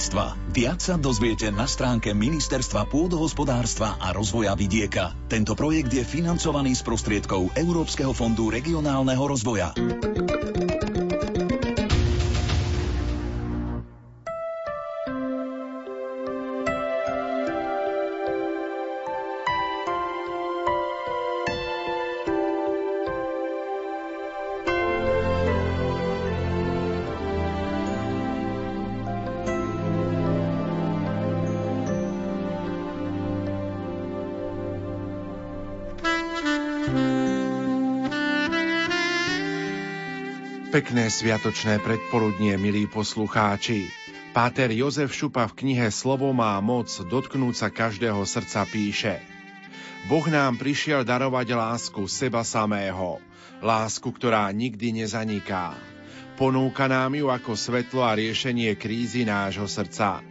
dedictva. Viac sa dozviete na stránke Ministerstva pôdohospodárstva a rozvoja vidieka. Tento projekt je financovaný z prostriedkov Európskeho fondu regionálneho rozvoja. Pekné sviatočné predpoludnie, milí poslucháči. Páter Jozef Šupa v knihe Slovo má moc dotknúť sa každého srdca píše Boh nám prišiel darovať lásku seba samého, lásku, ktorá nikdy nezaniká. Ponúka nám ju ako svetlo a riešenie krízy nášho srdca.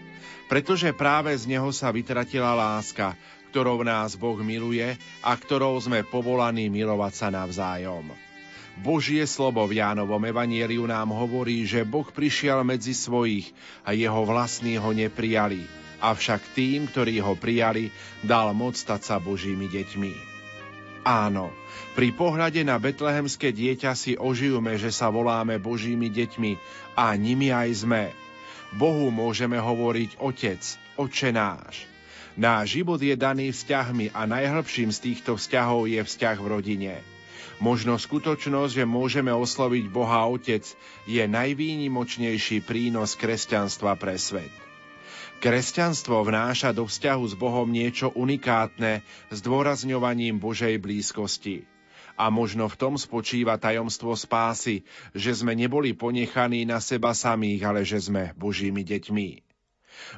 Pretože práve z neho sa vytratila láska, ktorou nás Boh miluje a ktorou sme povolaní milovať sa navzájom. Božie slovo v Jánovom evanieliu nám hovorí, že Boh prišiel medzi svojich a jeho vlastní ho neprijali. Avšak tým, ktorí ho prijali, dal moc stať sa Božími deťmi. Áno, pri pohľade na betlehemské dieťa si ožijeme, že sa voláme Božími deťmi a nimi aj sme. Bohu môžeme hovoriť Otec, Oče náš. Náš život je daný vzťahmi a najhlbším z týchto vzťahov je vzťah v rodine. Možno skutočnosť, že môžeme osloviť Boha Otec, je najvýnimočnejší prínos kresťanstva pre svet. Kresťanstvo vnáša do vzťahu s Bohom niečo unikátne s dôrazňovaním Božej blízkosti. A možno v tom spočíva tajomstvo spásy, že sme neboli ponechaní na seba samých, ale že sme Božími deťmi.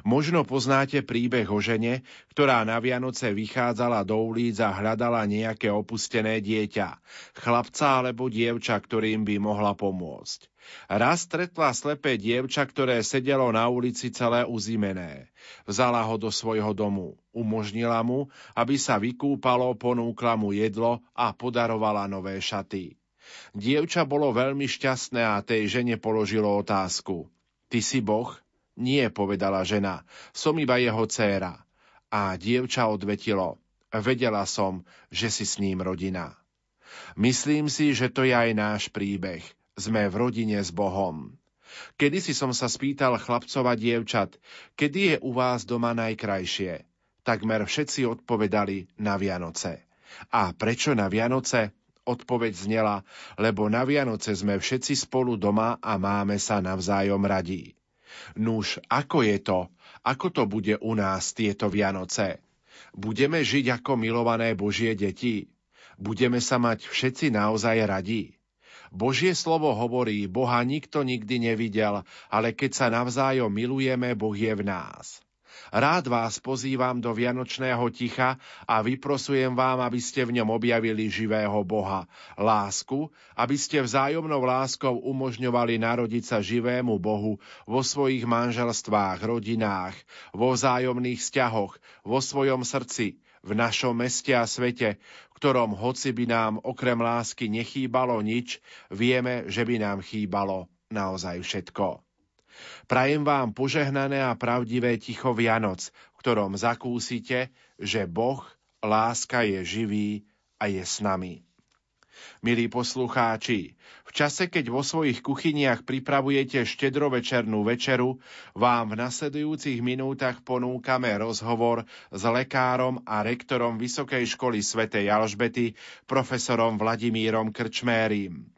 Možno poznáte príbeh o žene, ktorá na Vianoce vychádzala do ulic a hľadala nejaké opustené dieťa, chlapca alebo dievča, ktorým by mohla pomôcť. Raz stretla slepé dievča, ktoré sedelo na ulici celé uzimené. Vzala ho do svojho domu, umožnila mu, aby sa vykúpalo, ponúkla mu jedlo a podarovala nové šaty. Dievča bolo veľmi šťastné a tej žene položilo otázku. Ty si Boh? Nie, povedala žena, som iba jeho dcéra. A dievča odvetilo, vedela som, že si s ním rodina. Myslím si, že to je aj náš príbeh. Sme v rodine s Bohom. Kedy si som sa spýtal chlapcov a dievčat, kedy je u vás doma najkrajšie? Takmer všetci odpovedali na Vianoce. A prečo na Vianoce? Odpoveď znela, lebo na Vianoce sme všetci spolu doma a máme sa navzájom radí. Nuž, ako je to? Ako to bude u nás tieto Vianoce? Budeme žiť ako milované Božie deti? Budeme sa mať všetci naozaj radi? Božie slovo hovorí, Boha nikto nikdy nevidel, ale keď sa navzájom milujeme, Boh je v nás. Rád vás pozývam do Vianočného ticha a vyprosujem vám, aby ste v ňom objavili živého Boha. Lásku, aby ste vzájomnou láskou umožňovali narodiť sa živému Bohu vo svojich manželstvách, rodinách, vo vzájomných vzťahoch, vo svojom srdci, v našom meste a svete, v ktorom hoci by nám okrem lásky nechýbalo nič, vieme, že by nám chýbalo naozaj všetko. Prajem vám požehnané a pravdivé ticho Vianoc, v ktorom zakúsite, že Boh, láska je živý a je s nami. Milí poslucháči, v čase, keď vo svojich kuchyniach pripravujete štedrovečernú večeru, vám v nasledujúcich minútach ponúkame rozhovor s lekárom a rektorom Vysokej školy svätej Alžbety, profesorom Vladimírom Krčmérim.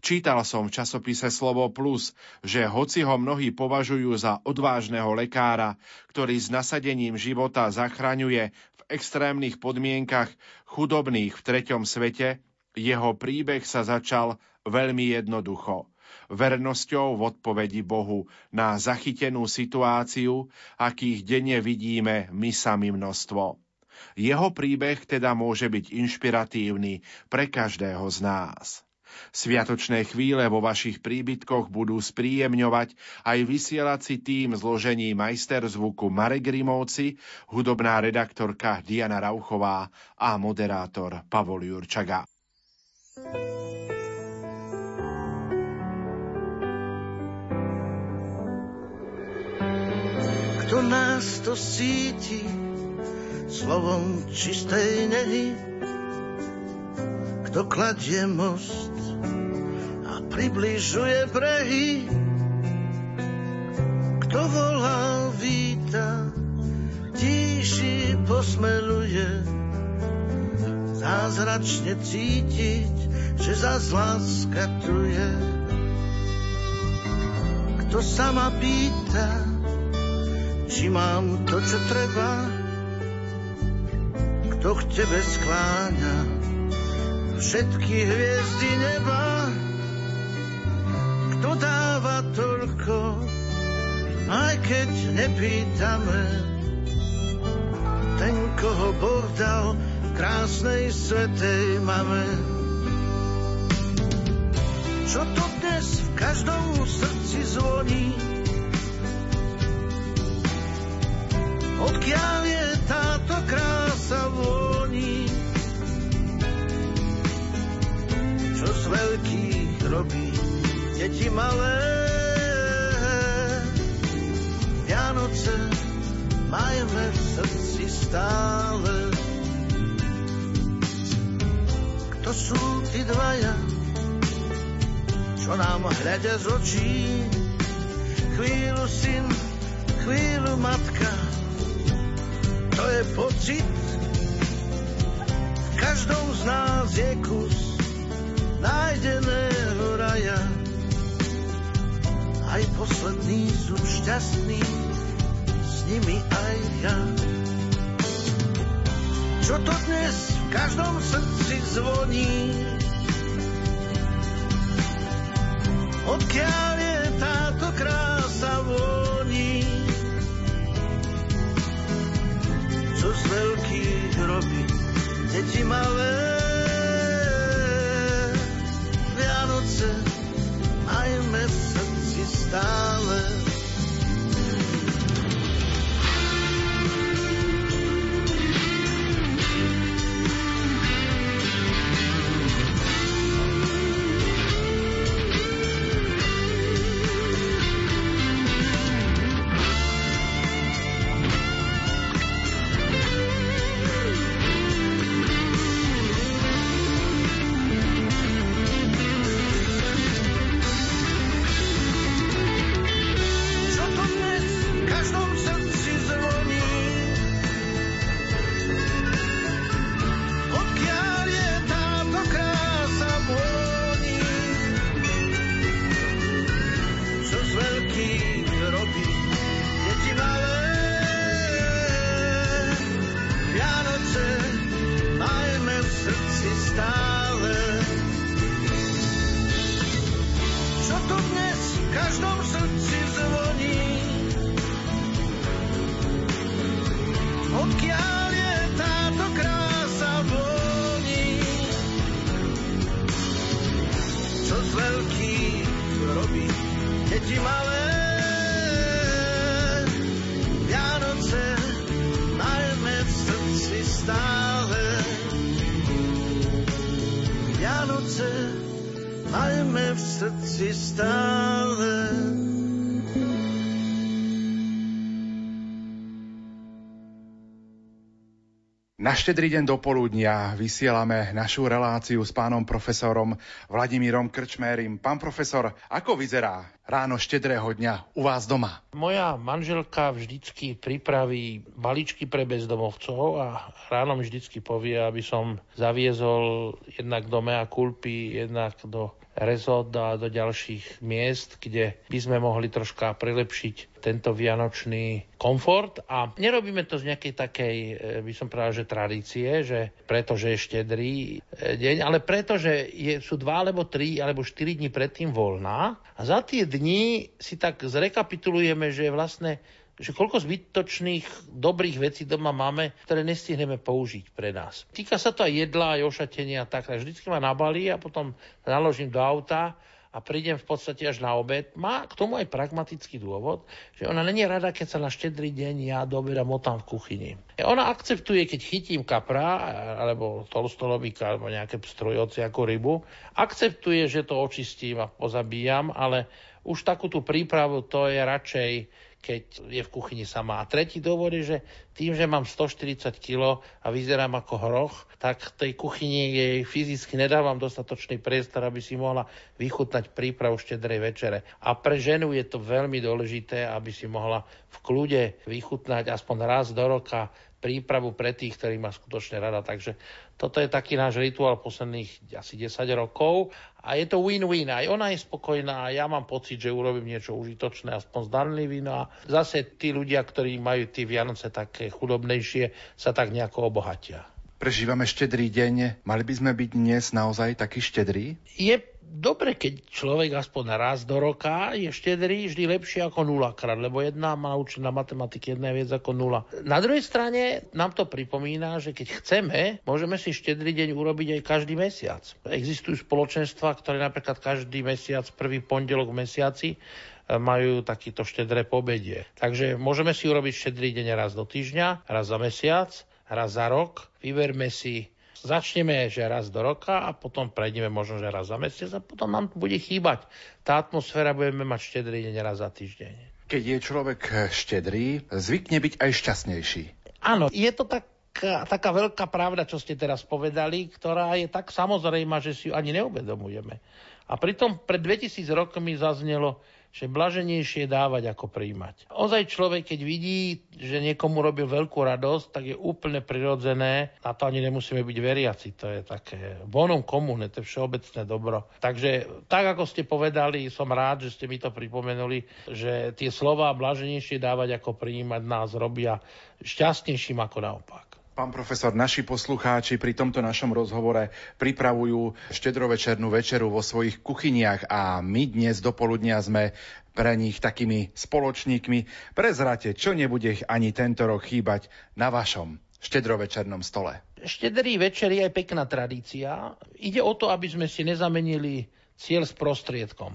Čítal som v časopise Slovo Plus, že hoci ho mnohí považujú za odvážneho lekára, ktorý s nasadením života zachraňuje v extrémnych podmienkach chudobných v treťom svete, jeho príbeh sa začal veľmi jednoducho vernosťou v odpovedi Bohu na zachytenú situáciu, akých denne vidíme my sami množstvo. Jeho príbeh teda môže byť inšpiratívny pre každého z nás. Sviatočné chvíle vo vašich príbytkoch budú spríjemňovať aj vysielací tým zložení majster zvuku Marek Grimovci, hudobná redaktorka Diana Rauchová a moderátor Pavol Jurčaga. Kto nás to síti slovom čistej nehy? Kto kladie most a približuje brehy? Kto volá, víta, tíši posmeluje, zázračne cítiť, že zás láska tu je. Kto sa ma pýta, či mám to, čo treba, kto k tebe skláňa všetky hviezdy neba, kto dáva toľko, aj keď nepýtame, ten, koho Boh dal krásnej svetej mame. Čo to dnes v každom srdci zvoní, odkiaľ je táto krása voní. Veľkých robí deti malé. Vianoce majme v srdci stále. Kto sú tí dvaja, čo nám hľadia z očí? Chvíľu syn, chvíľu matka, to je pocit. V každom z nás je kus nájdeného raja. Aj posledný sú šťastný, s nimi aj ja. Čo to dnes v každom srdci zvoní? Odkiaľ je táto krása voní? čo z veľkých robí deti malé. Stále. Na štedrý deň do poludnia vysielame našu reláciu s pánom profesorom Vladimírom Krčmérim. Pán profesor, ako vyzerá ráno štedrého dňa u vás doma? Moja manželka vždycky pripraví balíčky pre bezdomovcov a ráno vždycky povie, aby som zaviezol jednak do mea kulpy, jednak do rezort a do ďalších miest, kde by sme mohli troška prilepšiť tento vianočný komfort. A nerobíme to z nejakej takej, e, by som povedal, že tradície, že pretože je štedrý e, deň, ale preto, že je, sú dva alebo tri alebo štyri dní predtým voľná a za tie dni si tak zrekapitulujeme, že vlastne že koľko zbytočných dobrých vecí doma máme, ktoré nestihneme použiť pre nás. Týka sa to aj jedla, aj ošatenia, tak, tak vždycky ma nabalí a potom naložím do auta a prídem v podstate až na obed. Má k tomu aj pragmatický dôvod, že ona není rada, keď sa na štedrý deň ja do obeda motám v kuchyni. Ona akceptuje, keď chytím kapra, alebo tolstolovika, alebo nejaké strojoci ako rybu, akceptuje, že to očistím a pozabíjam, ale už takú tú prípravu to je radšej keď je v kuchyni sama. A tretí dôvod je, že tým, že mám 140 kg a vyzerám ako hroch, tak tej kuchyni jej fyzicky nedávam dostatočný priestor, aby si mohla vychutnať prípravu štedrej večere. A pre ženu je to veľmi dôležité, aby si mohla v kľude vychutnať aspoň raz do roka prípravu pre tých, ktorí má skutočne rada. Takže toto je taký náš rituál posledných asi 10 rokov a je to win-win. Aj ona je spokojná a ja mám pocit, že urobím niečo užitočné, aspoň zdanlivý. No a zase tí ľudia, ktorí majú tie Vianoce také chudobnejšie, sa tak nejako obohatia. Prežívame štedrý deň. Mali by sme byť dnes naozaj taký štedrý? Je dobre, keď človek aspoň raz do roka je štedrý, vždy lepšie ako nula krát, lebo jedna má naučená matematiky, jedna je viac ako nula. Na druhej strane nám to pripomína, že keď chceme, môžeme si štedrý deň urobiť aj každý mesiac. Existujú spoločenstva, ktoré napríklad každý mesiac, prvý pondelok v mesiaci, e, majú takýto štedré pobedie. Takže môžeme si urobiť štedrý deň raz do týždňa, raz za mesiac, raz za rok. Vyberme si Začneme, že raz do roka a potom prejdeme možno, že raz za mesiac a potom nám bude chýbať. Tá atmosféra budeme mať štedrý deň raz za týždeň. Keď je človek štedrý, zvykne byť aj šťastnejší. Áno, je to tak taká veľká pravda, čo ste teraz povedali, ktorá je tak samozrejma, že si ju ani neuvedomujeme. A pritom pred 2000 rokmi zaznelo, že blaženejšie dávať ako príjmať. Ozaj človek, keď vidí, že niekomu robil veľkú radosť, tak je úplne prirodzené, na to ani nemusíme byť veriaci, to je také bonum komune, to je všeobecné dobro. Takže tak, ako ste povedali, som rád, že ste mi to pripomenuli, že tie slova blaženejšie dávať ako príjmať nás robia šťastnejším ako naopak. Pán profesor, naši poslucháči pri tomto našom rozhovore pripravujú štedrovečernú večeru vo svojich kuchyniach a my dnes do poludnia sme pre nich takými spoločníkmi. Prezrate, čo nebude ani tento rok chýbať na vašom štedrovečernom stole. Štedrý večer je aj pekná tradícia. Ide o to, aby sme si nezamenili cieľ s prostriedkom.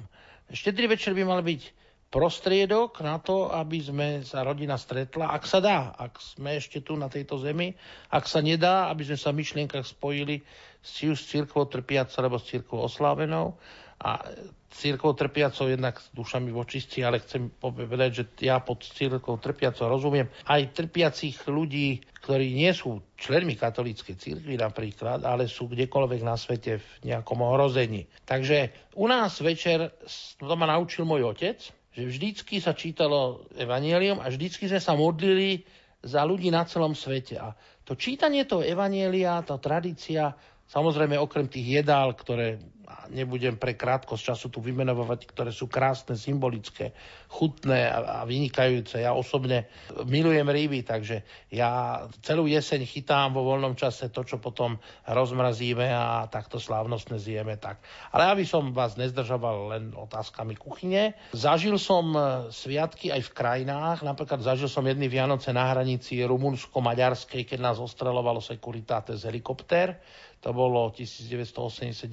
Štedrý večer by mal byť prostriedok na to, aby sme sa rodina stretla, ak sa dá, ak sme ešte tu na tejto zemi, ak sa nedá, aby sme sa v myšlienkach spojili či už s církvou trpiacou alebo s církvou oslávenou a církvou trpiacou jednak s dušami vočistí, ale chcem povedať, že ja pod církvou trpiacou rozumiem aj trpiacich ľudí, ktorí nie sú členmi katolíckej církvy napríklad, ale sú kdekoľvek na svete v nejakom ohrození. Takže u nás večer, to ma naučil môj otec, že vždycky sa čítalo evanielium a vždycky sme sa modlili za ľudí na celom svete. A to čítanie toho evanielia, tá tradícia, samozrejme okrem tých jedál, ktoré nebudem pre krátkosť času tu vymenovať, ktoré sú krásne, symbolické, chutné a, a vynikajúce. Ja osobne milujem ryby, takže ja celú jeseň chytám vo voľnom čase to, čo potom rozmrazíme a takto slávnostne zjeme. Tak. Ale aby som vás nezdržoval len otázkami kuchyne, zažil som e, sviatky aj v krajinách, napríklad zažil som jedny Vianoce na hranici rumunsko-maďarskej, keď nás ostrelovalo sekuritáte z helikoptér to bolo 1989-90,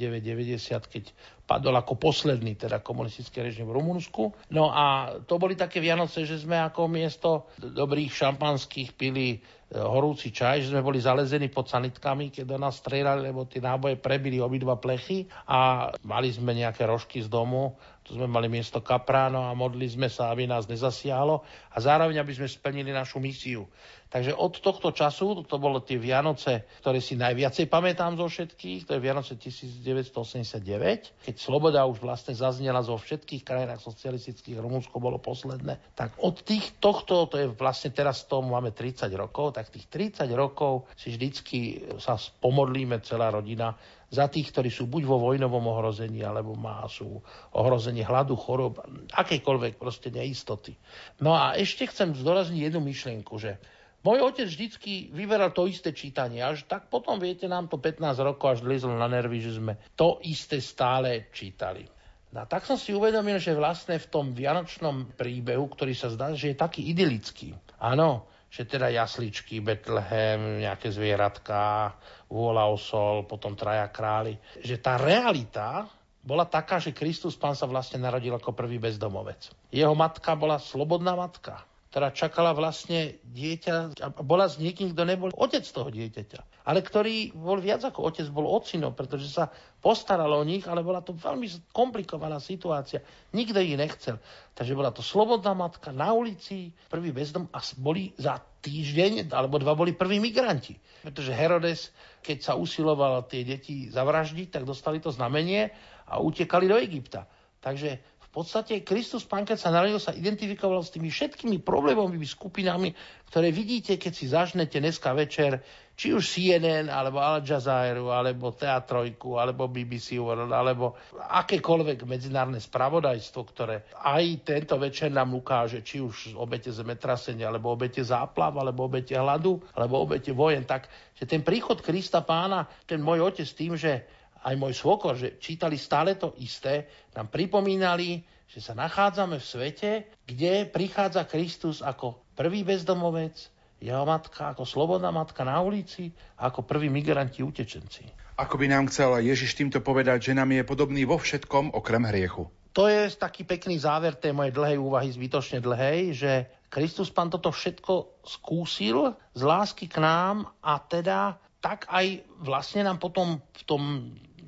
keď padol ako posledný teda komunistický režim v Rumunsku. No a to boli také Vianoce, že sme ako miesto dobrých šampanských pili e, horúci čaj, že sme boli zalezení pod sanitkami, keď do nás strieľali, lebo tie náboje prebili obidva plechy a mali sme nejaké rožky z domu, tu sme mali miesto kapráno a modli sme sa, aby nás nezasiahlo a zároveň, aby sme splnili našu misiu. Takže od tohto času, to bolo tie Vianoce, ktoré si najviacej pamätám zo všetkých, to je Vianoce 1989, keď sloboda už vlastne zaznela zo všetkých krajinách socialistických, Rumunsko bolo posledné. Tak od tých, tohto, to je vlastne teraz tomu máme 30 rokov, tak tých 30 rokov si vždycky sa pomodlíme celá rodina za tých, ktorí sú buď vo vojnovom ohrození, alebo má, sú ohrození hladu, chorob, akejkoľvek proste neistoty. No a ešte chcem zdorazniť jednu myšlienku, že môj otec vždycky vyberal to isté čítanie, až tak potom, viete, nám to 15 rokov až lizlo na nervy, že sme to isté stále čítali. No tak som si uvedomil, že vlastne v tom vianočnom príbehu, ktorý sa zdá, že je taký idylický. Áno, že teda jasličky, Betlehem, nejaké zvieratka, vôľa osol, potom traja králi. Že tá realita bola taká, že Kristus pán sa vlastne narodil ako prvý bezdomovec. Jeho matka bola slobodná matka ktorá čakala vlastne dieťa a bola s niekým, kto nebol otec toho dieťaťa. Ale ktorý bol viac ako otec, bol ocinom, pretože sa postaralo o nich, ale bola to veľmi komplikovaná situácia. Nikto ich nechcel. Takže bola to slobodná matka na ulici, prvý bezdom a boli za týždeň alebo dva boli prví migranti. Pretože Herodes, keď sa usiloval tie deti zavraždiť, tak dostali to znamenie a utekali do Egypta. Takže podstate Kristus Pán, keď sa narodil, sa identifikoval s tými všetkými problémovými skupinami, ktoré vidíte, keď si zažnete dneska večer, či už CNN, alebo Al Jazeera, alebo Teatrojku, alebo BBC World, alebo akékoľvek medzinárodné spravodajstvo, ktoré aj tento večer nám ukáže, či už obete zemetrasenia, alebo obete záplav, alebo obete hladu, alebo obete vojen, tak že ten príchod Krista pána, ten môj otec tým, že aj môj svokor, že čítali stále to isté, nám pripomínali, že sa nachádzame v svete, kde prichádza Kristus ako prvý bezdomovec, jeho matka ako slobodná matka na ulici a ako prví migranti utečenci. Ako by nám chcel Ježiš týmto povedať, že nám je podobný vo všetkom okrem hriechu. To je taký pekný záver tej mojej dlhej úvahy, zbytočne dlhej, že Kristus Pán toto všetko skúsil z lásky k nám a teda tak aj vlastne nám potom v tom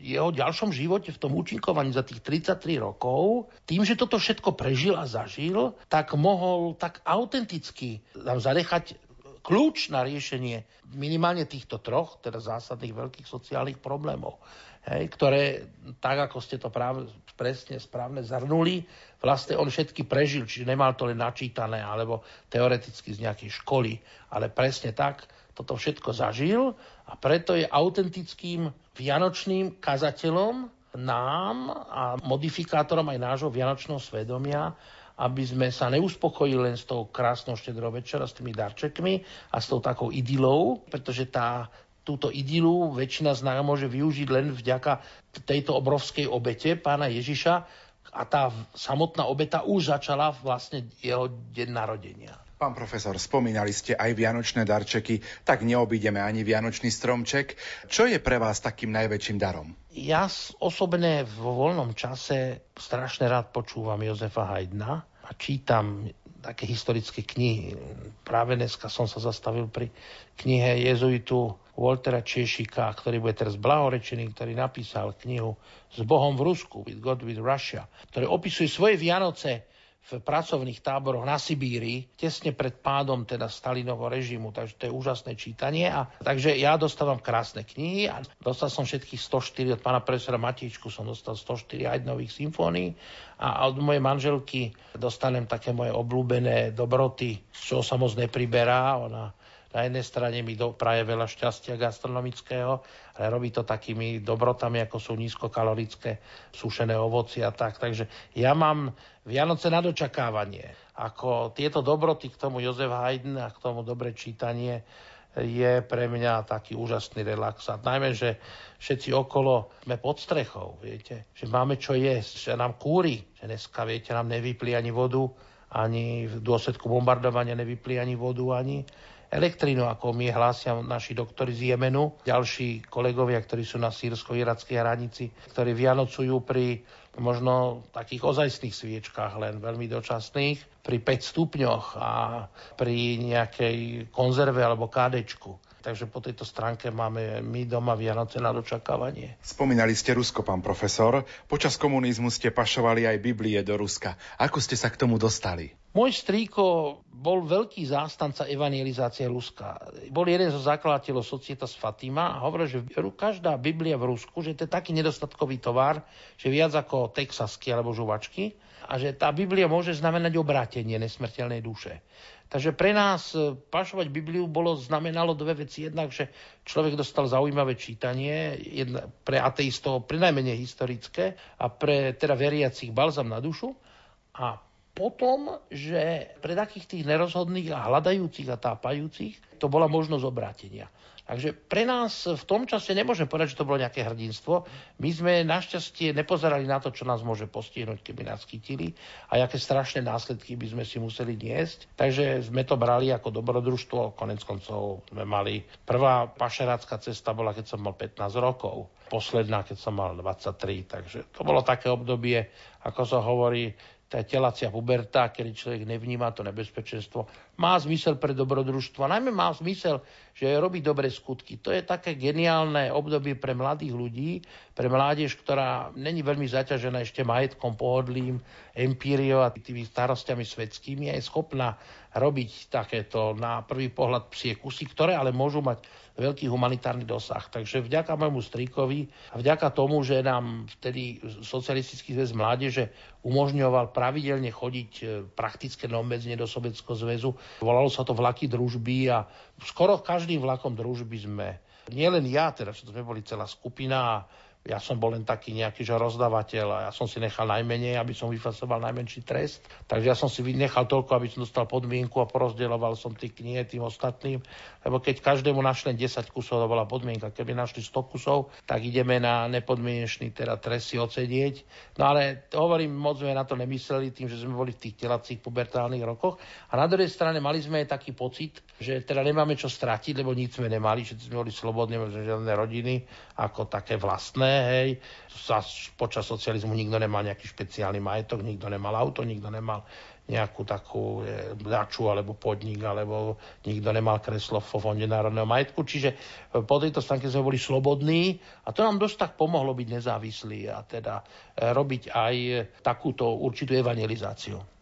jeho ďalšom živote, v tom účinkovaní za tých 33 rokov, tým, že toto všetko prežil a zažil, tak mohol tak autenticky nám zanechať kľúč na riešenie minimálne týchto troch, teda zásadných veľkých sociálnych problémov, hej, ktoré, tak ako ste to práve presne správne zhrnuli, vlastne on všetky prežil, čiže nemal to len načítané alebo teoreticky z nejakej školy, ale presne tak, toto všetko zažil a preto je autentickým vianočným kazateľom nám a modifikátorom aj nášho vianočného svedomia, aby sme sa neuspokojili len s tou krásnou štedrou večera, s tými darčekmi a s tou takou idylou, pretože tá, túto idylu väčšina z nás môže využiť len vďaka tejto obrovskej obete pána Ježiša a tá samotná obeta už začala vlastne jeho deň narodenia. Pán profesor, spomínali ste aj vianočné darčeky, tak neobídeme ani vianočný stromček. Čo je pre vás takým najväčším darom? Ja osobne vo voľnom čase strašne rád počúvam Jozefa Haydna a čítam také historické knihy. Práve dneska som sa zastavil pri knihe jezuitu Waltera Češika, ktorý bude teraz blahorečený, ktorý napísal knihu S Bohom v Rusku, With God with Russia, ktorý opisuje svoje Vianoce v pracovných táboroch na Sibíri, tesne pred pádom teda Stalinovho režimu, takže to je úžasné čítanie. A, takže ja dostávam krásne knihy a dostal som všetkých 104 od pána profesora Matičku, som dostal 104 aj nových symfónií a od mojej manželky dostanem také moje obľúbené dobroty, z čoho sa moc nepriberá. Ona na jednej strane mi praje veľa šťastia gastronomického, ale robí to takými dobrotami, ako sú nízkokalorické sušené ovoci a tak. Takže ja mám Vianoce na dočakávanie. Ako tieto dobroty k tomu Jozef Haydn a k tomu dobre čítanie je pre mňa taký úžasný relax. A najmä, že všetci okolo sme pod strechou, viete, že máme čo jesť, že nám kúri, že dneska, viete, nám nevypli ani vodu, ani v dôsledku bombardovania nevypli ani vodu, ani elektrínu, ako mi hlásia naši doktori z Jemenu, ďalší kolegovia, ktorí sú na sírsko-irackej hranici, ktorí vianocujú pri možno takých ozajstných sviečkách, len veľmi dočasných, pri 5 stupňoch a pri nejakej konzerve alebo kádečku. Takže po tejto stránke máme my doma Vianoce na dočakávanie. Spomínali ste Rusko, pán profesor. Počas komunizmu ste pašovali aj Biblie do Ruska. Ako ste sa k tomu dostali? Môj strýko bol veľký zástanca evangelizácie Ruska. Bol jeden zo zakladateľov Societas Fatima a hovoril, že každá Biblia v Rusku, že to je taký nedostatkový tovar, že viac ako texasky alebo žuvačky a že tá Biblia môže znamenať obrátenie nesmrteľnej duše. Takže pre nás e, pašovať Bibliu bolo, znamenalo dve veci. Jednak, že človek dostal zaujímavé čítanie, jedna, pre ateistov pri najmenej historické a pre teda veriacich balzam na dušu. A potom, že pre takých tých nerozhodných a hľadajúcich a tápajúcich to bola možnosť obrátenia. Takže pre nás v tom čase nemôžem povedať, že to bolo nejaké hrdinstvo. My sme našťastie nepozerali na to, čo nás môže postihnúť, keby nás chytili a aké strašné následky by sme si museli niesť. Takže sme to brali ako dobrodružstvo. Konec koncov sme mali... Prvá pašerácká cesta bola, keď som mal 15 rokov. Posledná, keď som mal 23. Takže to bolo také obdobie, ako sa hovorí, tá telacia puberta, kedy človek nevníma to nebezpečenstvo, má zmysel pre dobrodružstvo. Najmä má zmysel, že robí dobré skutky. To je také geniálne obdobie pre mladých ľudí, pre mládež, ktorá není veľmi zaťažená ešte majetkom, pohodlím, empíriou a tými starostiami svetskými je schopná robiť takéto na prvý pohľad psie kusy, ktoré ale môžu mať veľký humanitárny dosah. Takže vďaka môjmu strikovi a vďaka tomu, že nám vtedy socialistický zväz mládeže umožňoval pravidelne chodiť e, praktické neobmedzenie do Sovietskeho zväzu. Volalo sa to vlaky družby a skoro každým vlakom družby sme, nielen ja, teda sme boli celá skupina ja som bol len taký nejaký že rozdávateľ a ja som si nechal najmenej, aby som vyfasoval najmenší trest. Takže ja som si nechal toľko, aby som dostal podmienku a porozdeľoval som tie knihy tým ostatným. Lebo keď každému našli 10 kusov, to bola podmienka. Keby našli 100 kusov, tak ideme na nepodmienečný teda trest si odsedieť. No ale hovorím, moc sme na to nemysleli tým, že sme boli v tých telacích pubertálnych rokoch. A na druhej strane mali sme aj taký pocit, že teda nemáme čo stratiť, lebo nič sme nemali, že sme boli slobodní, žiadne rodiny ako také vlastné hej. Počas socializmu nikto nemal nejaký špeciálny majetok, nikto nemal auto, nikto nemal nejakú takú e, daču alebo podnik, alebo nikto nemal kreslo vo Fonde národného majetku. Čiže e, po tejto stránke sme boli slobodní a to nám dosť tak pomohlo byť nezávislí a teda e, robiť aj takúto určitú evangelizáciu.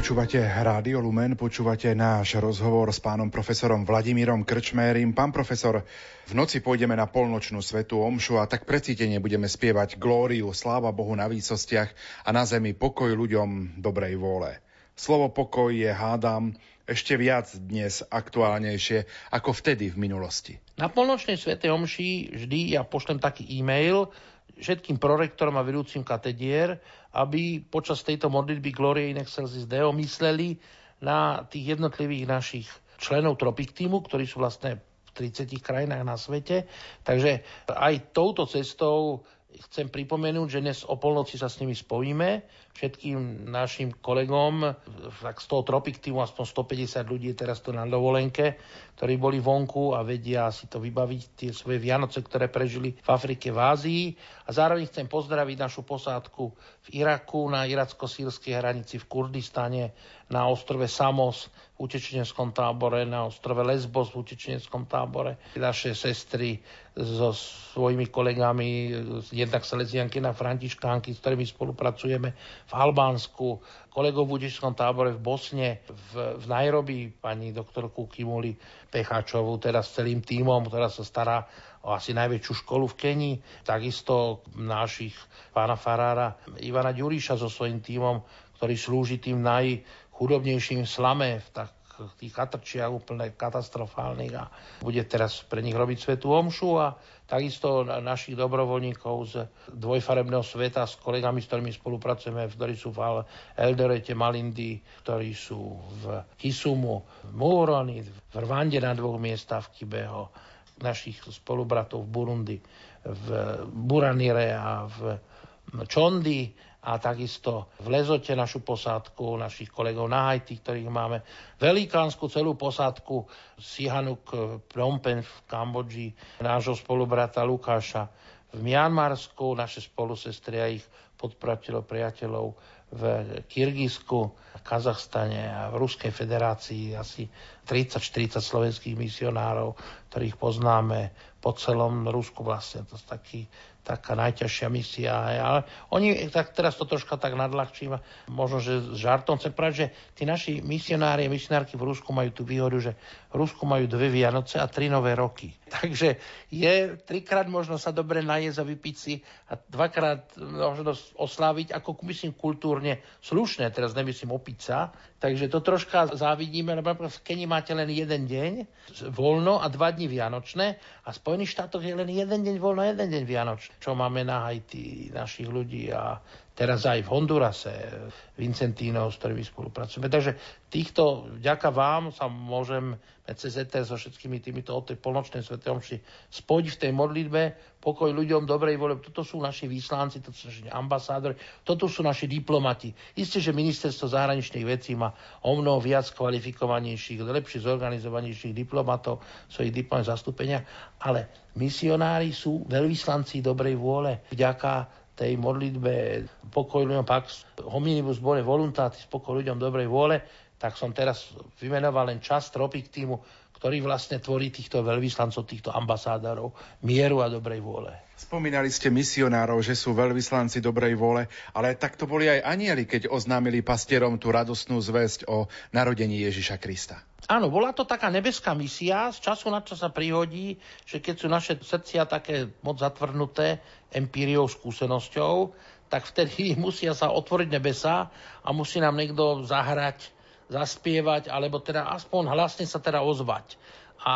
Počúvate Rádio Lumen, počúvate náš rozhovor s pánom profesorom Vladimírom Krčmérim. Pán profesor, v noci pôjdeme na polnočnú svetú omšu a tak precítene budeme spievať glóriu, sláva Bohu na výsostiach a na zemi pokoj ľuďom dobrej vôle. Slovo pokoj je, hádam, ešte viac dnes aktuálnejšie ako vtedy v minulosti. Na polnočnej svetej omši vždy ja pošlem taký e-mail, všetkým prorektorom a vedúcim katedier, aby počas tejto modlitby Glorie in Excelsis Deo mysleli na tých jednotlivých našich členov Tropic týmu, ktorí sú vlastne v 30 krajinách na svete. Takže aj touto cestou chcem pripomenúť, že dnes o polnoci sa s nimi spojíme. Všetkým našim kolegom, tak z toho Tropic týmu aspoň 150 ľudí je teraz tu na dovolenke, ktorí boli vonku a vedia si to vybaviť, tie svoje Vianoce, ktoré prežili v Afrike, v Ázii. A zároveň chcem pozdraviť našu posádku v Iraku, na iracko-sírskej hranici v Kurdistane, na ostrove Samos, v utečeneckom tábore, na ostrove Lesbos v utečeneckom tábore. Naše sestry so svojimi kolegami, jednak Salesianky na Františkánky, s ktorými spolupracujeme v Albánsku, kolegov v utečenskom tábore v Bosne, v, v Nairobi, pani doktorku Kimuli Pecháčovú, s celým tímom, ktorá sa stará o asi najväčšiu školu v Kenii. Takisto našich pána Farára Ivana Ďuriša so svojím tímom, ktorý slúži tým naj chudobnejším slame, v tak tých katrčiach úplne katastrofálnych a bude teraz pre nich robiť svetú omšu a takisto našich dobrovoľníkov z dvojfarebného sveta s kolegami, s ktorými spolupracujeme, ktorí sú v Eldorete, Malindy, ktorí sú v Kisumu, v Múroni, v Rwande na dvoch miestach v Kibeho, našich spolubratov v Burundi, v Buranire a v Čondy, a takisto v Lezote našu posádku, našich kolegov na Haiti, ktorých máme, velikánsku celú posádku Sihanuk Prompen v Kambodži, nášho spolubrata Lukáša v Mianmarsku, naše spolusestry a ich podprateľov, priateľov v Kyrgyzsku, Kazachstane a v Ruskej federácii asi 30-40 slovenských misionárov, ktorých poznáme po celom Rusku vlastne. To je taký taká najťažšia misia. Ale oni tak teraz to troška tak nadľahčím, možno, že s žartom chcem povedať, že tí naši misionári a misionárky v Rusku majú tú výhodu, že Rusku majú dve Vianoce a tri nové roky. Takže je trikrát možno sa dobre najesť a vypiť si a dvakrát možno osláviť, ako myslím kultúrne slušné, teraz nemyslím opiť sa. Takže to troška závidíme, lebo v Keni máte len jeden deň voľno a dva dni Vianočné a v Spojených štátoch je len jeden deň voľno, jeden deň Vianočný čo máme na Haiti našich ľudí a teraz aj v Hondurase, Vincentino, s ktorými spolupracujeme. Takže týchto, vďaka vám sa môžem CZT so všetkými týmito od tej polnočnej svetej omši spojiť v tej modlitbe, pokoj ľuďom, dobrej vole. Toto sú naši výslanci, toto sú naši ambasádori, toto sú naši diplomati. Isté, že ministerstvo zahraničných vecí má o mnoho viac kvalifikovanejších, lepšie zorganizovanejších diplomatov, svojich diplomatov zastúpenia, ale misionári sú veľvyslanci dobrej vôle. Vďaka tej modlitbe pokoj ľuďom pax hominibus bone voluntatis, pokoj ľuďom dobrej vôle, tak som teraz vymenoval len čas Tropik týmu, ktorý vlastne tvorí týchto veľvyslancov, týchto ambasádorov mieru a dobrej vôle. Spomínali ste misionárov, že sú veľvyslanci dobrej vôle, ale tak to boli aj anieli, keď oznámili pastierom tú radostnú zväzť o narodení Ježiša Krista. Áno, bola to taká nebeská misia, z času na čo sa prihodí, že keď sú naše srdcia také moc zatvrdnuté empíriou, skúsenosťou, tak vtedy musia sa otvoriť nebesa a musí nám niekto zahrať zaspievať, alebo teda aspoň hlasne sa teda ozvať. A,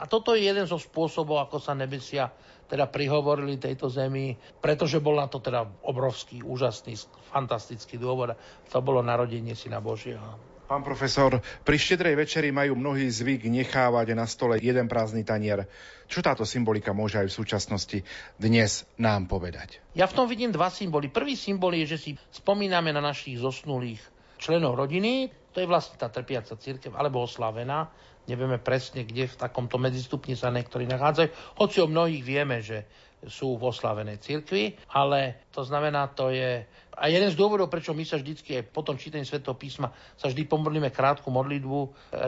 a toto je jeden zo spôsobov, ako sa nebesia teda prihovorili tejto zemi, pretože bol na to teda obrovský, úžasný, fantastický dôvod. To bolo narodenie syna Božieho. Pán profesor, pri štedrej večeri majú mnohí zvyk nechávať na stole jeden prázdny tanier. Čo táto symbolika môže aj v súčasnosti dnes nám povedať? Ja v tom vidím dva symboly. Prvý symbol je, že si spomíname na našich zosnulých členov rodiny, to je vlastne tá trpiaca církev, alebo oslavená. Nevieme presne, kde v takomto medzistupni sa niektorí nachádzajú. Hoci o mnohých vieme, že sú v oslavenej cirkvi, ale to znamená, to je... A jeden z dôvodov, prečo my sa vždycky aj po tom čítaní Svetého písma sa vždy pomodlíme krátku modlitbu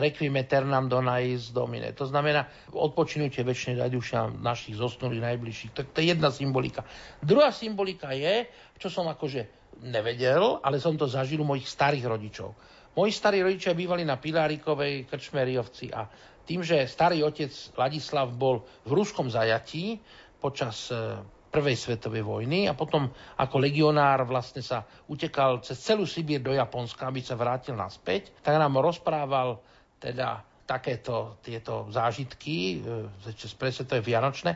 Requiem aeternam donais domine. To znamená odpočinutie väčšnej dušiam našich zosnulých najbližších. To, to je jedna symbolika. Druhá symbolika je, čo som akože nevedel, ale som to zažil u mojich starých rodičov. Moji starí rodičia bývali na Pilárikovej krčmeriovci a tým, že starý otec Ladislav bol v ruskom zajatí, počas e, prvej svetovej vojny a potom ako legionár vlastne sa utekal cez celú Sibír do Japonska, aby sa vrátil naspäť, tak nám rozprával teda takéto tieto zážitky, e, presne to je vianočné,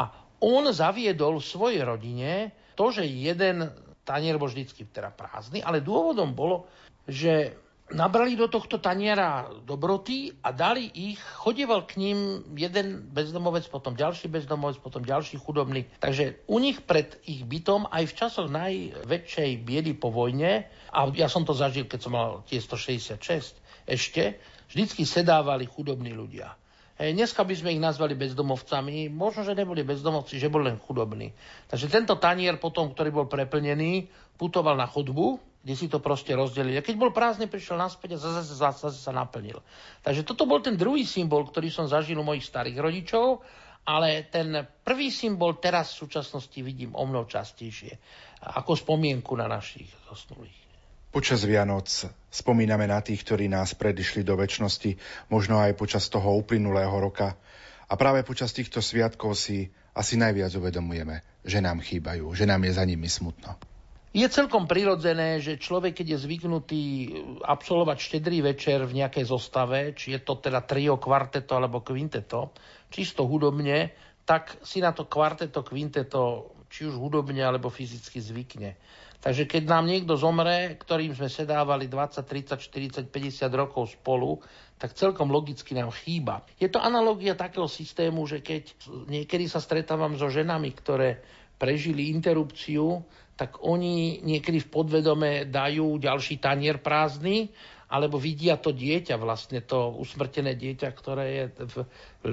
a on zaviedol svojej rodine to, že jeden tanier bol vždycky teda prázdny, ale dôvodom bolo, že nabrali do tohto taniera dobroty a dali ich, chodieval k ním jeden bezdomovec, potom ďalší bezdomovec, potom ďalší chudobný. Takže u nich pred ich bytom aj v časoch najväčšej biedy po vojne, a ja som to zažil, keď som mal tie 166 ešte, vždycky sedávali chudobní ľudia. Hej, dneska by sme ich nazvali bezdomovcami, možno, že neboli bezdomovci, že boli len chudobní. Takže tento tanier potom, ktorý bol preplnený, putoval na chodbu, kde si to proste rozdelili. A keď bol prázdny, prišiel naspäť a zase, zase, zase sa naplnil. Takže toto bol ten druhý symbol, ktorý som zažil u mojich starých rodičov, ale ten prvý symbol teraz v súčasnosti vidím o mnoho častejšie, ako spomienku na našich zosnulých. Počas Vianoc spomíname na tých, ktorí nás predišli do väčšnosti, možno aj počas toho uplynulého roka. A práve počas týchto sviatkov si asi najviac uvedomujeme, že nám chýbajú, že nám je za nimi smutno. Je celkom prirodzené, že človek, keď je zvyknutý absolvovať štedrý večer v nejakej zostave, či je to teda trio, kvarteto alebo kvinteto, čisto hudobne, tak si na to kvarteto, kvinteto, či už hudobne alebo fyzicky zvykne. Takže keď nám niekto zomre, ktorým sme sedávali 20, 30, 40, 50 rokov spolu, tak celkom logicky nám chýba. Je to analogia takého systému, že keď niekedy sa stretávam so ženami, ktoré prežili interrupciu, tak oni niekedy v podvedome dajú ďalší tanier prázdny, alebo vidia to dieťa, vlastne to usmrtené dieťa, ktoré je v,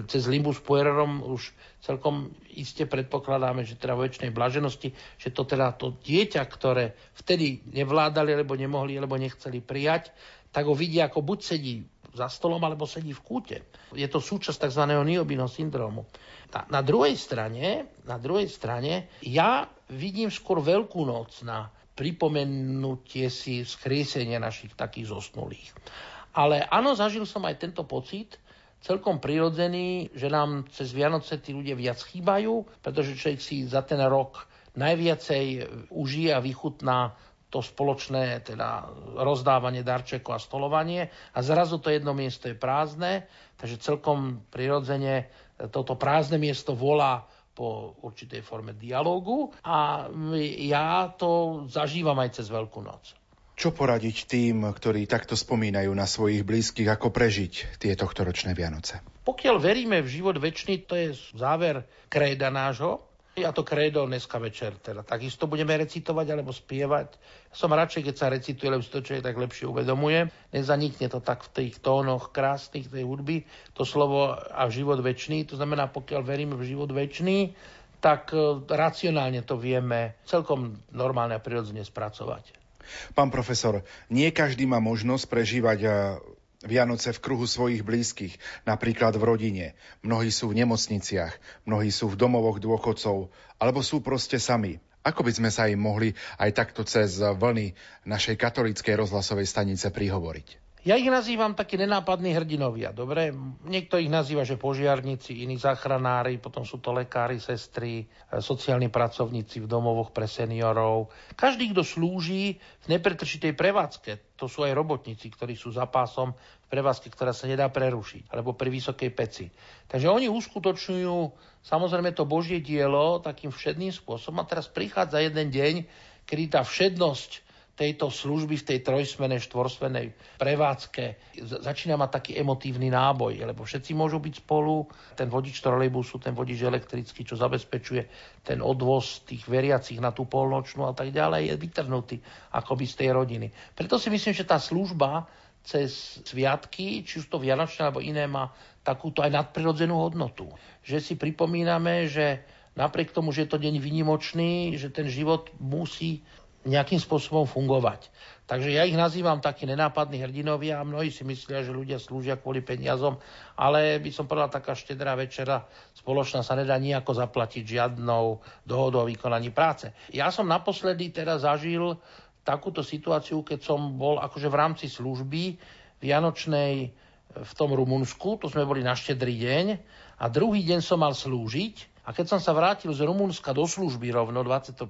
cez limbus puererum už celkom iste predpokladáme, že teda vo väčšnej blaženosti, že to teda to dieťa, ktoré vtedy nevládali, alebo nemohli, alebo nechceli prijať, tak ho vidia ako buď sedí za stolom, alebo sedí v kúte. Je to súčasť tzv. niobino syndromu. Na, na druhej strane, na druhej strane, ja vidím skôr Veľkú noc na pripomenutie si skriesenia našich takých zosnulých. Ale áno, zažil som aj tento pocit, celkom prirodzený, že nám cez Vianoce tí ľudia viac chýbajú, pretože človek si za ten rok najviacej užije a vychutná to spoločné teda rozdávanie darčekov a stolovanie a zrazu to jedno miesto je prázdne, takže celkom prirodzene toto prázdne miesto volá po určitej forme dialógu a ja to zažívam aj cez Veľkú noc. Čo poradiť tým, ktorí takto spomínajú na svojich blízkych, ako prežiť tie tohtoročné Vianoce? Pokiaľ veríme v život väčší, to je záver kréda nášho, ja to kredo dneska večer teda takisto budeme recitovať alebo spievať. Som radšej, keď sa recituje, lebo si to človek tak lepšie uvedomuje. Nezanikne to tak v tých tónoch krásnych tej hudby, to slovo a život väčší. To znamená, pokiaľ veríme v život väčší, tak e, racionálne to vieme celkom normálne a prirodzene spracovať. Pán profesor, nie každý má možnosť prežívať e, Vianoce v kruhu svojich blízkych, napríklad v rodine. Mnohí sú v nemocniciach, mnohí sú v domovoch dôchodcov, alebo sú proste sami. Ako by sme sa im mohli aj takto cez vlny našej katolíckej rozhlasovej stanice prihovoriť? Ja ich nazývam takí nenápadní hrdinovia, dobre? Niekto ich nazýva, že požiarníci, iní záchranári, potom sú to lekári, sestry, e, sociálni pracovníci v domovoch pre seniorov. Každý, kto slúži v nepretržitej prevádzke, to sú aj robotníci, ktorí sú za pásom v prevádzke, ktorá sa nedá prerušiť, alebo pri vysokej peci. Takže oni uskutočňujú samozrejme to Božie dielo takým všedným spôsobom. A teraz prichádza jeden deň, kedy tá všednosť tejto služby v tej trojsmenej, štvorsmenej prevádzke začína mať taký emotívny náboj, lebo všetci môžu byť spolu, ten vodič trolejbusu, ten vodič elektrický, čo zabezpečuje ten odvoz tých veriacich na tú polnočnú a tak ďalej, je vytrhnutý akoby z tej rodiny. Preto si myslím, že tá služba cez sviatky, či už to Vianočné alebo iné, má takúto aj nadprirodzenú hodnotu. Že si pripomíname, že napriek tomu, že je to deň vynimočný, že ten život musí nejakým spôsobom fungovať. Takže ja ich nazývam takí nenápadní hrdinovia a mnohí si myslia, že ľudia slúžia kvôli peniazom, ale by som povedal, taká štedrá večera spoločná sa nedá nejako zaplatiť žiadnou dohodou o vykonaní práce. Ja som naposledy teda zažil takúto situáciu, keď som bol akože v rámci služby vianočnej v tom Rumunsku, to sme boli na štedrý deň a druhý deň som mal slúžiť a keď som sa vrátil z Rumunska do služby rovno 25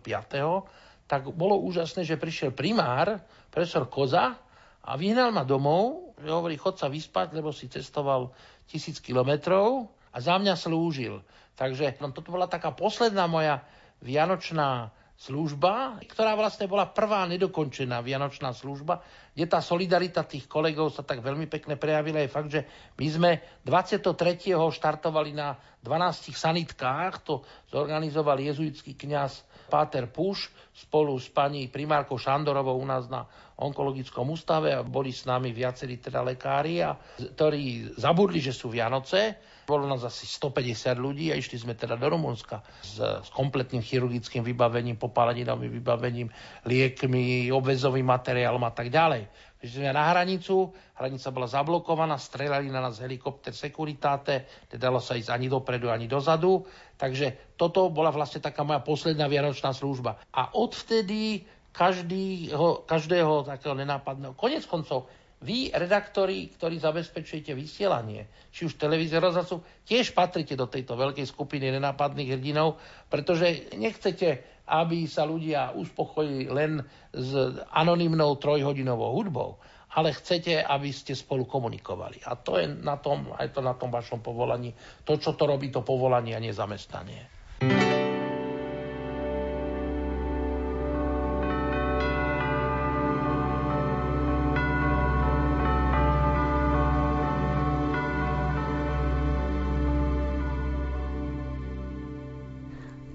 tak bolo úžasné, že prišiel primár, profesor Koza a vyhnal ma domov, že hovorí, chod sa vyspať, lebo si cestoval tisíc kilometrov a za mňa slúžil. Takže no, toto bola taká posledná moja vianočná služba, ktorá vlastne bola prvá nedokončená vianočná služba, kde tá solidarita tých kolegov sa tak veľmi pekne prejavila. Je fakt, že my sme 23. štartovali na 12 sanitkách, to zorganizoval jezuitský kňaz Páter Puš spolu s pani primárkou Šandorovou u nás na onkologickom ústave a boli s nami viacerí teda lekári, a, ktorí zabudli, že sú Vianoce. Bolo nás asi 150 ľudí a išli sme teda do Rumunska s, s kompletným chirurgickým vybavením, popáleninovým vybavením, liekmi, obvezovým materiálom a tak ďalej. Takže sme na hranicu, hranica bola zablokovaná, strelali na nás helikopter Securitate, nedalo sa ísť ani dopredu, ani dozadu. Takže toto bola vlastne taká moja posledná vianočná služba. A odvtedy každého, každého takého nenápadného. Konec koncov, vy, redaktori, ktorí zabezpečujete vysielanie, či už televízie rozhlasu, tiež patrite do tejto veľkej skupiny nenápadných hrdinov, pretože nechcete, aby sa ľudia uspokojili len s anonimnou trojhodinovou hudbou, ale chcete, aby ste spolu komunikovali. A to je na tom, aj to na tom vašom povolaní, to, čo to robí to povolanie a nezamestnanie.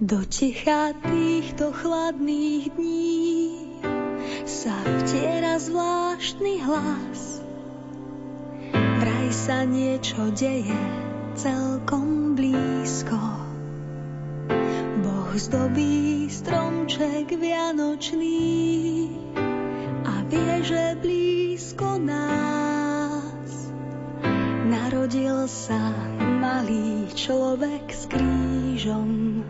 Do ticha týchto chladných dní sa vtiera zvláštny hlas. Vraj sa niečo deje celkom blízko. Boh zdobí stromček vianočný a vie, že blízko nás narodil sa malý človek s krížom.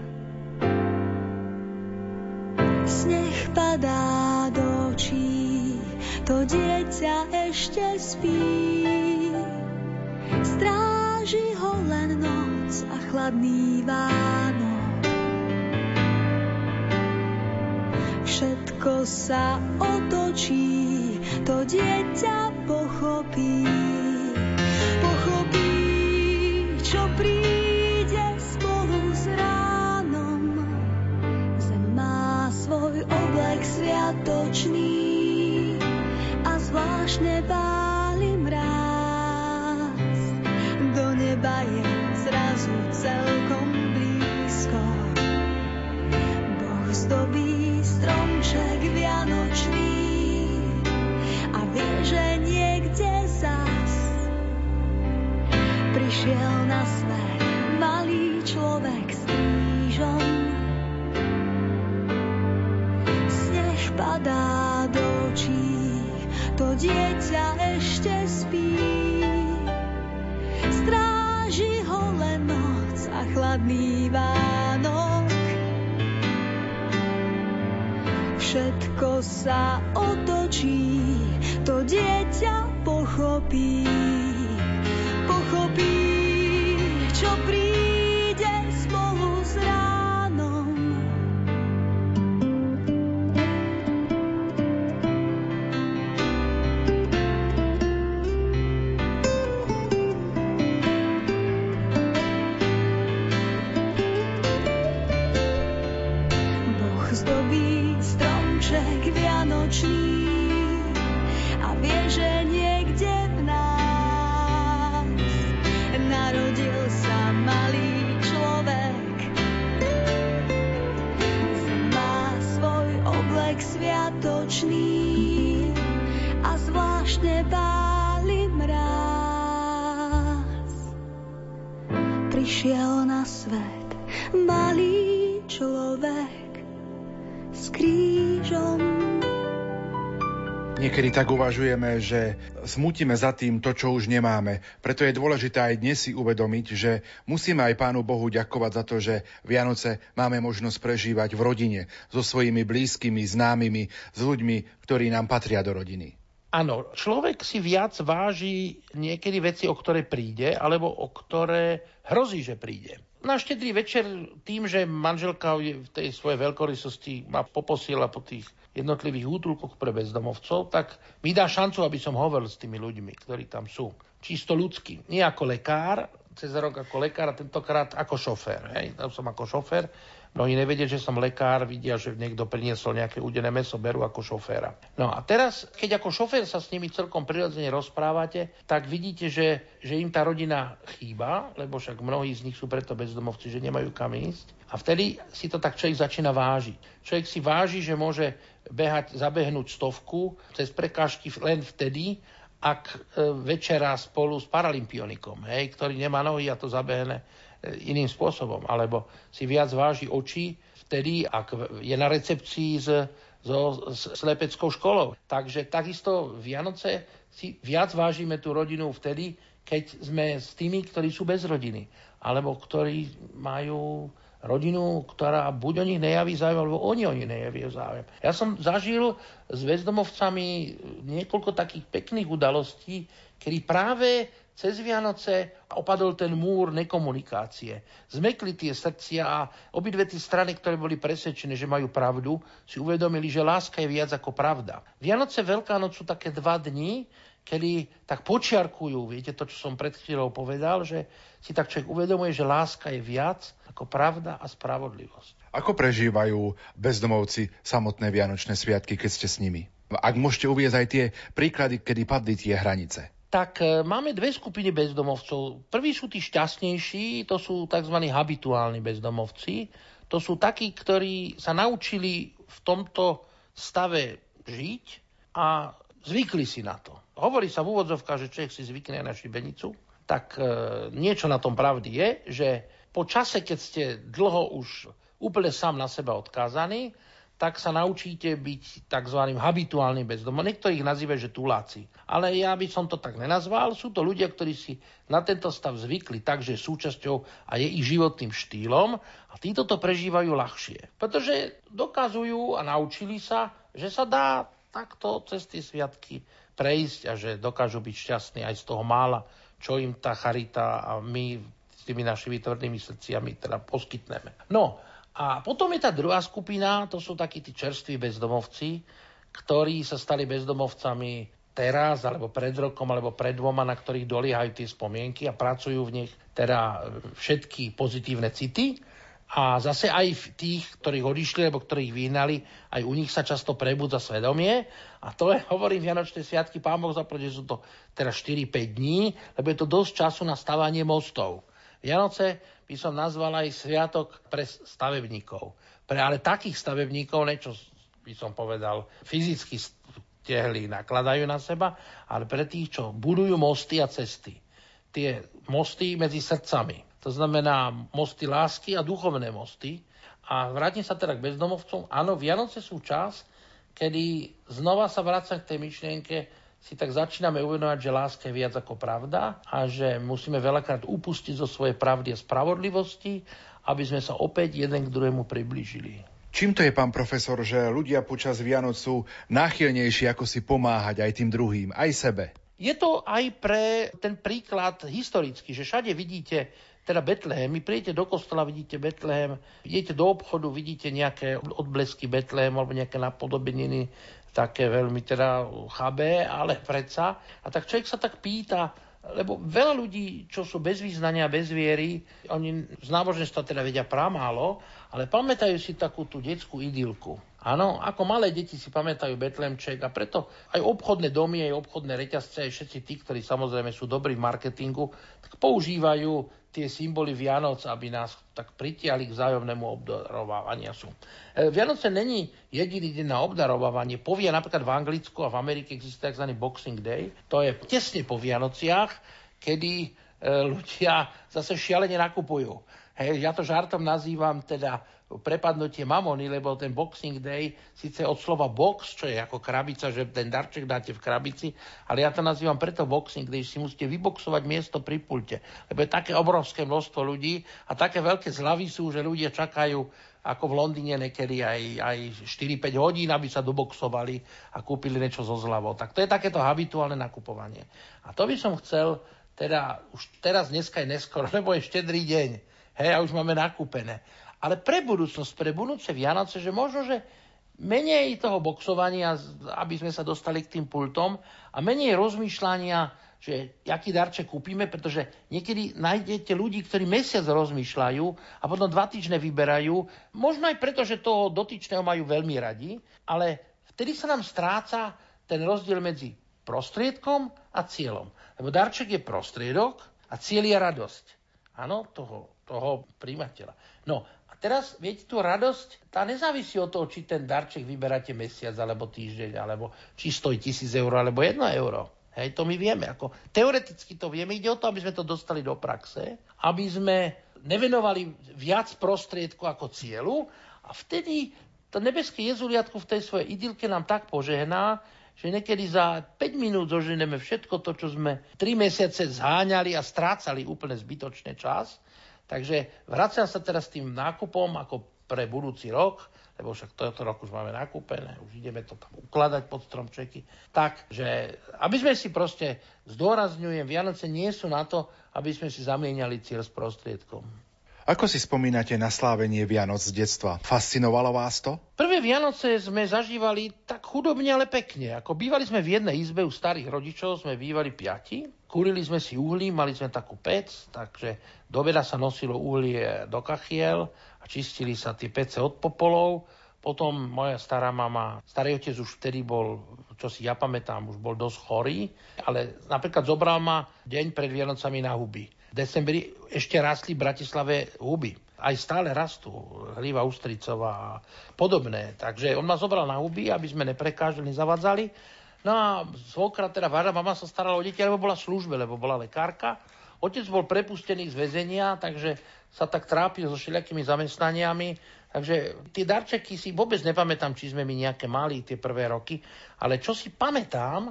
Padá do očí, to dieťa ešte spí. Stráži ho len noc a chladný Vánok. Všetko sa otočí, to dieťa. Pochopí, sviatočný a zvláštne báli mráz. Do neba je zrazu celkom blízko. Boh zdobí stromček vianočný a vie, že niekde zas prišiel na svet malý človek s krížom padá do očí, to dieťa ešte spí. Stráži ho len noc a chladný Vánok. Všetko sa otočí, to dieťa pochopí. Niekedy tak uvažujeme, že smutíme za tým to, čo už nemáme. Preto je dôležité aj dnes si uvedomiť, že musíme aj Pánu Bohu ďakovať za to, že Vianoce máme možnosť prežívať v rodine, so svojimi blízkymi, známymi, s ľuďmi, ktorí nám patria do rodiny. Áno, človek si viac váži niekedy veci, o ktoré príde, alebo o ktoré hrozí, že príde. Na štedrý večer tým, že manželka v tej svojej veľkorysosti ma poposiela po tých jednotlivých útulkoch pre bezdomovcov, tak mi dá šancu, aby som hovoril s tými ľuďmi, ktorí tam sú. Čisto ľudský. Nie ako lekár, cez rok ako lekár a tentokrát ako šofér. Hej. Tam som ako šofér Mnohí nevedia, že som lekár, vidia, že niekto priniesol nejaké udené meso, berú ako šoféra. No a teraz, keď ako šofér sa s nimi celkom prirodzene rozprávate, tak vidíte, že, že im tá rodina chýba, lebo však mnohí z nich sú preto bezdomovci, že nemajú kam ísť. A vtedy si to tak človek začína vážiť. Človek si váži, že môže behať, zabehnúť stovku cez prekážky len vtedy, ak e, večera spolu s paralympionikom, hej, ktorý nemá nohy a to zabehne iným spôsobom, alebo si viac váži oči vtedy, ak je na recepcii s, so slepeckou školou. Takže takisto Vianoce si viac vážime tú rodinu vtedy, keď sme s tými, ktorí sú bez rodiny, alebo ktorí majú rodinu, ktorá buď o nich nejaví záujem, alebo oni o nich nejaví záujem. Ja som zažil s bezdomovcami niekoľko takých pekných udalostí, kedy práve cez Vianoce opadol ten múr nekomunikácie. Zmekli tie srdcia a obidve tie strany, ktoré boli presvedčené, že majú pravdu, si uvedomili, že láska je viac ako pravda. Vianoce, Veľká noc sú také dva dni, kedy tak počiarkujú, viete to, čo som pred chvíľou povedal, že si tak človek uvedomuje, že láska je viac ako pravda a spravodlivosť. Ako prežívajú bezdomovci samotné Vianočné sviatky, keď ste s nimi? Ak môžete uvieť aj tie príklady, kedy padli tie hranice tak e, máme dve skupiny bezdomovcov. Prví sú tí šťastnejší, to sú tzv. habituálni bezdomovci. To sú takí, ktorí sa naučili v tomto stave žiť a zvykli si na to. Hovorí sa v úvodzovkách, že človek si zvykne na šibenicu, tak e, niečo na tom pravdy je, že po čase, keď ste dlho už úplne sám na seba odkázaní, tak sa naučíte byť tzv. habituálnym bezdomom. Niekto ich nazýva, že tuláci. Ale ja by som to tak nenazval. Sú to ľudia, ktorí si na tento stav zvykli tak, že súčasťou a je ich životným štýlom a títo to prežívajú ľahšie. Pretože dokazujú a naučili sa, že sa dá takto cez tie sviatky prejsť a že dokážu byť šťastní aj z toho mála, čo im tá charita a my s tými našimi tvrdými srdciami teda poskytneme. No, a potom je tá druhá skupina, to sú takí tí čerství bezdomovci, ktorí sa stali bezdomovcami teraz, alebo pred rokom, alebo pred dvoma, na ktorých doliehajú tie spomienky a pracujú v nich teda všetky pozitívne city. A zase aj v tých, ktorých odišli, alebo ktorých vyhnali, aj u nich sa často prebudza svedomie. A to je, hovorím, Vianočné sviatky, pán Boh že sú to teda 4-5 dní, lebo je to dosť času na stavanie mostov. Vianoce by som nazval aj sviatok pre stavebníkov. Pre ale takých stavebníkov, niečo by som povedal, fyzicky stehli nakladajú na seba, ale pre tých, čo budujú mosty a cesty. Tie mosty medzi srdcami. To znamená mosty lásky a duchovné mosty. A vrátim sa teda k bezdomovcom. Áno, Vianoce sú čas, kedy znova sa vrácam k tej myšlienke, si tak začíname uvedomať, že láska je viac ako pravda a že musíme veľakrát upustiť zo svojej pravdy a spravodlivosti, aby sme sa opäť jeden k druhému priblížili. Čím to je, pán profesor, že ľudia počas Vianoc sú náchylnejší ako si pomáhať aj tým druhým, aj sebe? Je to aj pre ten príklad historický, že všade vidíte teda Betlehem. My príjete do kostola, vidíte Betlehem, idete do obchodu, vidíte nejaké odblesky Betlehem alebo nejaké napodobeniny také veľmi teda chabé, ale predsa. A tak človek sa tak pýta, lebo veľa ľudí, čo sú bez význania, bez viery, oni z náboženstva teda vedia pramálo, ale pamätajú si takú tú detskú idylku. Áno, ako malé deti si pamätajú Betlemček a preto aj obchodné domy, aj obchodné reťazce, aj všetci tí, ktorí samozrejme sú dobrí v marketingu, tak používajú tie symboly Vianoc, aby nás tak pritiali k vzájomnému obdarovávania sú. E, Vianoce není jediný deň na obdarovávanie. Povie napríklad v Anglicku a v Amerike existuje tzv. Boxing Day. To je tesne po Vianociach, kedy e, ľudia zase šialene nakupujú. Hej, ja to žartom nazývam teda prepadnutie mamony, lebo ten Boxing Day, síce od slova box, čo je ako krabica, že ten darček dáte v krabici, ale ja to nazývam preto Boxing Day, si musíte vyboxovať miesto pri pulte, lebo je také obrovské množstvo ľudí a také veľké zlavy sú, že ľudia čakajú ako v Londýne niekedy aj, aj 4-5 hodín, aby sa doboxovali a kúpili niečo zo zľavou. Tak to je takéto habituálne nakupovanie. A to by som chcel, teda už teraz dneska je neskoro, lebo je štedrý deň. Hej, a už máme nakúpené ale pre budúcnosť, pre budúce Vianoce, že možno, že menej toho boxovania, aby sme sa dostali k tým pultom a menej rozmýšľania, že aký darček kúpime, pretože niekedy nájdete ľudí, ktorí mesiac rozmýšľajú a potom dva týždne vyberajú, možno aj preto, že toho dotyčného majú veľmi radi, ale vtedy sa nám stráca ten rozdiel medzi prostriedkom a cieľom. Lebo darček je prostriedok a cieľ je radosť. Áno, toho, toho príjmateľa. No Teraz, viete, tú radosť, tá nezávisí od toho, či ten darček vyberáte mesiac, alebo týždeň, alebo či stojí tisíc eur, alebo jedno euro. Hej, to my vieme. Ako, teoreticky to vieme. Ide o to, aby sme to dostali do praxe, aby sme nevenovali viac prostriedku ako cieľu a vtedy to nebeské jezuliatku v tej svojej idylke nám tak požehná, že niekedy za 5 minút zoženeme všetko to, čo sme 3 mesiace zháňali a strácali úplne zbytočný čas Takže vraciam sa teraz tým nákupom ako pre budúci rok, lebo však toto rok už máme nakúpené, už ideme to tam ukladať pod stromčeky. Takže, aby sme si proste, zdôrazňujem, Vianoce nie sú na to, aby sme si zamieniali cieľ s prostriedkom. Ako si spomínate na slávenie Vianoc z detstva? Fascinovalo vás to? Prvé Vianoce sme zažívali tak chudobne, ale pekne. Ako bývali sme v jednej izbe u starých rodičov, sme bývali piati. Kúrili sme si uhlí, mali sme takú pec, takže do obeda sa nosilo uhlie do kachiel a čistili sa tie pece od popolov. Potom moja stará mama, starý otec už vtedy bol, čo si ja pamätám, už bol dosť chorý, ale napríklad zobral ma deň pred Vianocami na huby decembri ešte rastli v Bratislave huby. Aj stále rastú, hliva ústricová a podobné. Takže on ma zobral na huby, aby sme neprekážali, nezavadzali. No a svokra, teda vážna mama sa starala o deti, lebo bola v službe, lebo bola lekárka. Otec bol prepustený z väzenia, takže sa tak trápil so všelijakými zamestnaniami. Takže tie darčeky si vôbec nepamätám, či sme mi nejaké mali tie prvé roky, ale čo si pamätám,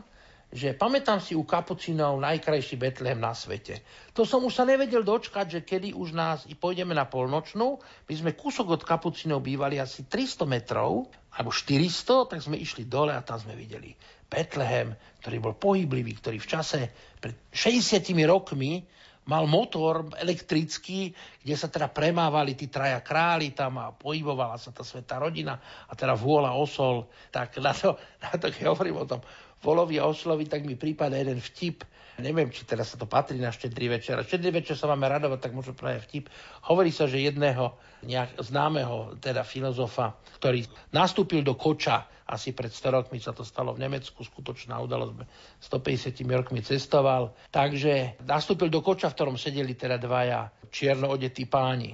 že pamätám si u kapucinov najkrajší Betlehem na svete. To som už sa nevedel dočkať, že kedy už nás i pôjdeme na polnočnú. My sme kúsok od kapucinov bývali asi 300 metrov, alebo 400, tak sme išli dole a tam sme videli Betlehem, ktorý bol pohyblivý, ktorý v čase pred 60 rokmi mal motor elektrický, kde sa teda premávali tí traja králi tam a pohybovala sa tá svetá rodina a teda vôľa osol. Tak na to, na to keď hovorím o tom volovi a oslovi, tak mi prípada jeden vtip. Neviem, či teraz sa to patrí na štedrý večer. A štedrý večer sa máme radovať, tak môžem práve vtip. Hovorí sa, že jedného nejak známeho teda filozofa, ktorý nastúpil do koča asi pred 100 rokmi sa to stalo v Nemecku, skutočná udalosť, 150 rokmi cestoval. Takže nastúpil do koča, v ktorom sedeli teda dvaja čierno odetí páni.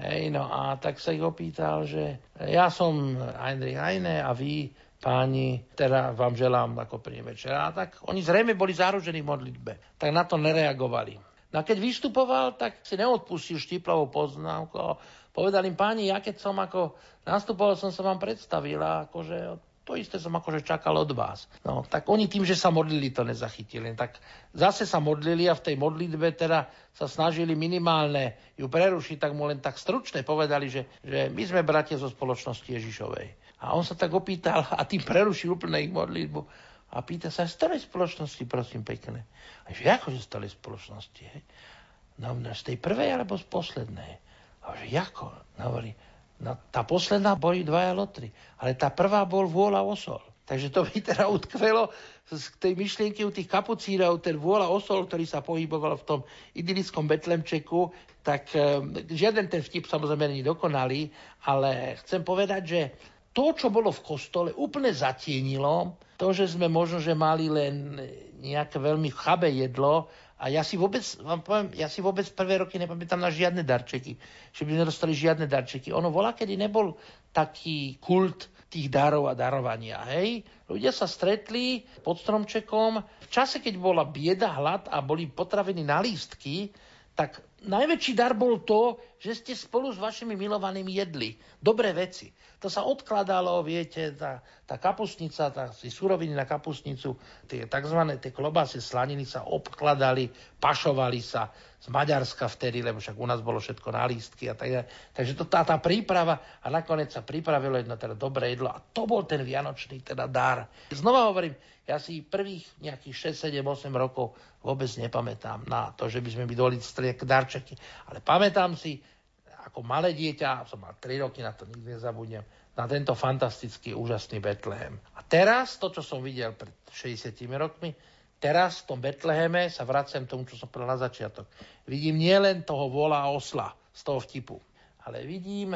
Hej, no a tak sa ich opýtal, že ja som Heinrich Heine a vy páni, teda vám želám ako príjemné večer. A tak oni zrejme boli zaružení v modlitbe, tak na to nereagovali. No a keď vystupoval, tak si neodpustil štiplavú poznámku. Povedal im páni, ja keď som ako nastupoval, som sa vám predstavil a akože to isté som akože čakal od vás. No, tak oni tým, že sa modlili, to nezachytili. Tak zase sa modlili a v tej modlitbe teda sa snažili minimálne ju prerušiť, tak mu len tak stručne povedali, že, že my sme bratia zo spoločnosti Ježišovej. A on sa tak opýtal a tým prerušil úplne ich modlitbu. A pýta sa, z ktorej spoločnosti, prosím pekne. A že ako, že z ktorej spoločnosti? Hej? No, no, z tej prvej alebo z poslednej? A že ako? No, hovorí, no, tá posledná boli dvaja lotry, ale tá prvá bol vôľa osol. Takže to by teda utkvelo z tej myšlienky u tých kapucínov, ten vôľa osol, ktorý sa pohyboval v tom idylickom Betlemčeku, tak um, žiaden ten vtip samozrejme není dokonalý, ale chcem povedať, že to, čo bolo v kostole, úplne zatienilo to, že sme možno, že mali len nejaké veľmi chabé jedlo a ja si vôbec, vám poviem, ja si vôbec prvé roky nepamätám na žiadne darčeky, že by sme dostali žiadne darčeky. Ono volá, kedy nebol taký kult tých darov a darovania. Hej? Ľudia sa stretli pod stromčekom. V čase, keď bola bieda, hlad a boli potravení na lístky, tak najväčší dar bol to, že ste spolu s vašimi milovanými jedli dobré veci. To sa odkladalo, viete, tá, tá kapustnica, tá, suroviny na kapustnicu, tie tzv. tie klobásy, slaniny sa obkladali, pašovali sa z Maďarska vtedy, lebo však u nás bolo všetko na lístky a tak. Takže to, tá, tá príprava a nakoniec sa pripravilo jedno teda dobré jedlo a to bol ten vianočný teda dar. Znova hovorím, ja si prvých nejakých 6, 7, 8 rokov vôbec nepamätám na to, že by sme by doli darčeky. Ale pamätám si, ako malé dieťa, som mal 3 roky, na to nikdy nezabudnem, na tento fantastický, úžasný Betlehem. A teraz, to, čo som videl pred 60 rokmi, teraz v tom Betleheme sa vraciam k tomu, čo som povedal na začiatok. Vidím nielen toho vola a osla z toho vtipu, ale vidím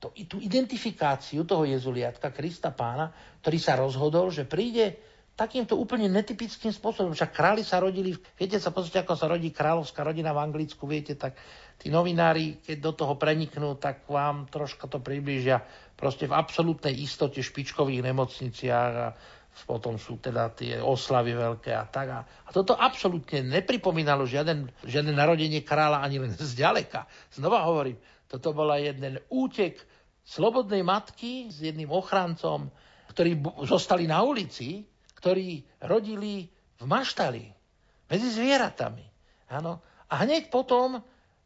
to, tú identifikáciu toho Jezuliatka, Krista pána, ktorý sa rozhodol, že príde takýmto úplne netypickým spôsobom. Však králi sa rodili, viete sa pozrite, ako sa rodí kráľovská rodina v Anglicku, viete, tak tí novinári, keď do toho preniknú, tak vám troška to približia proste v absolútnej istote špičkových nemocniciach a potom sú teda tie oslavy veľké a tak. A, toto absolútne nepripomínalo žiaden, žiadne narodenie kráľa ani len zďaleka. Znova hovorím, toto bola jeden útek slobodnej matky s jedným ochrancom, ktorí zostali na ulici, ktorí rodili v maštali medzi zvieratami. Áno. A hneď potom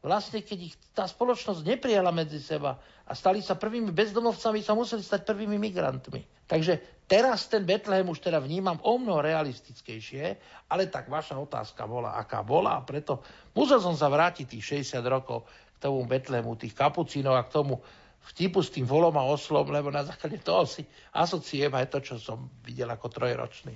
vlastne keď ich tá spoločnosť neprijala medzi seba a stali sa prvými bezdomovcami, sa museli stať prvými migrantmi. Takže teraz ten Betlehem už teda vnímam o mnoho realistickejšie, ale tak vaša otázka bola, aká bola a preto musel som sa vrátiť tých 60 rokov k tomu Betlehemu, tých kapucínov a k tomu vtipu s tým volom a oslom, lebo na základe toho si asociem aj to, čo som videl ako trojročný.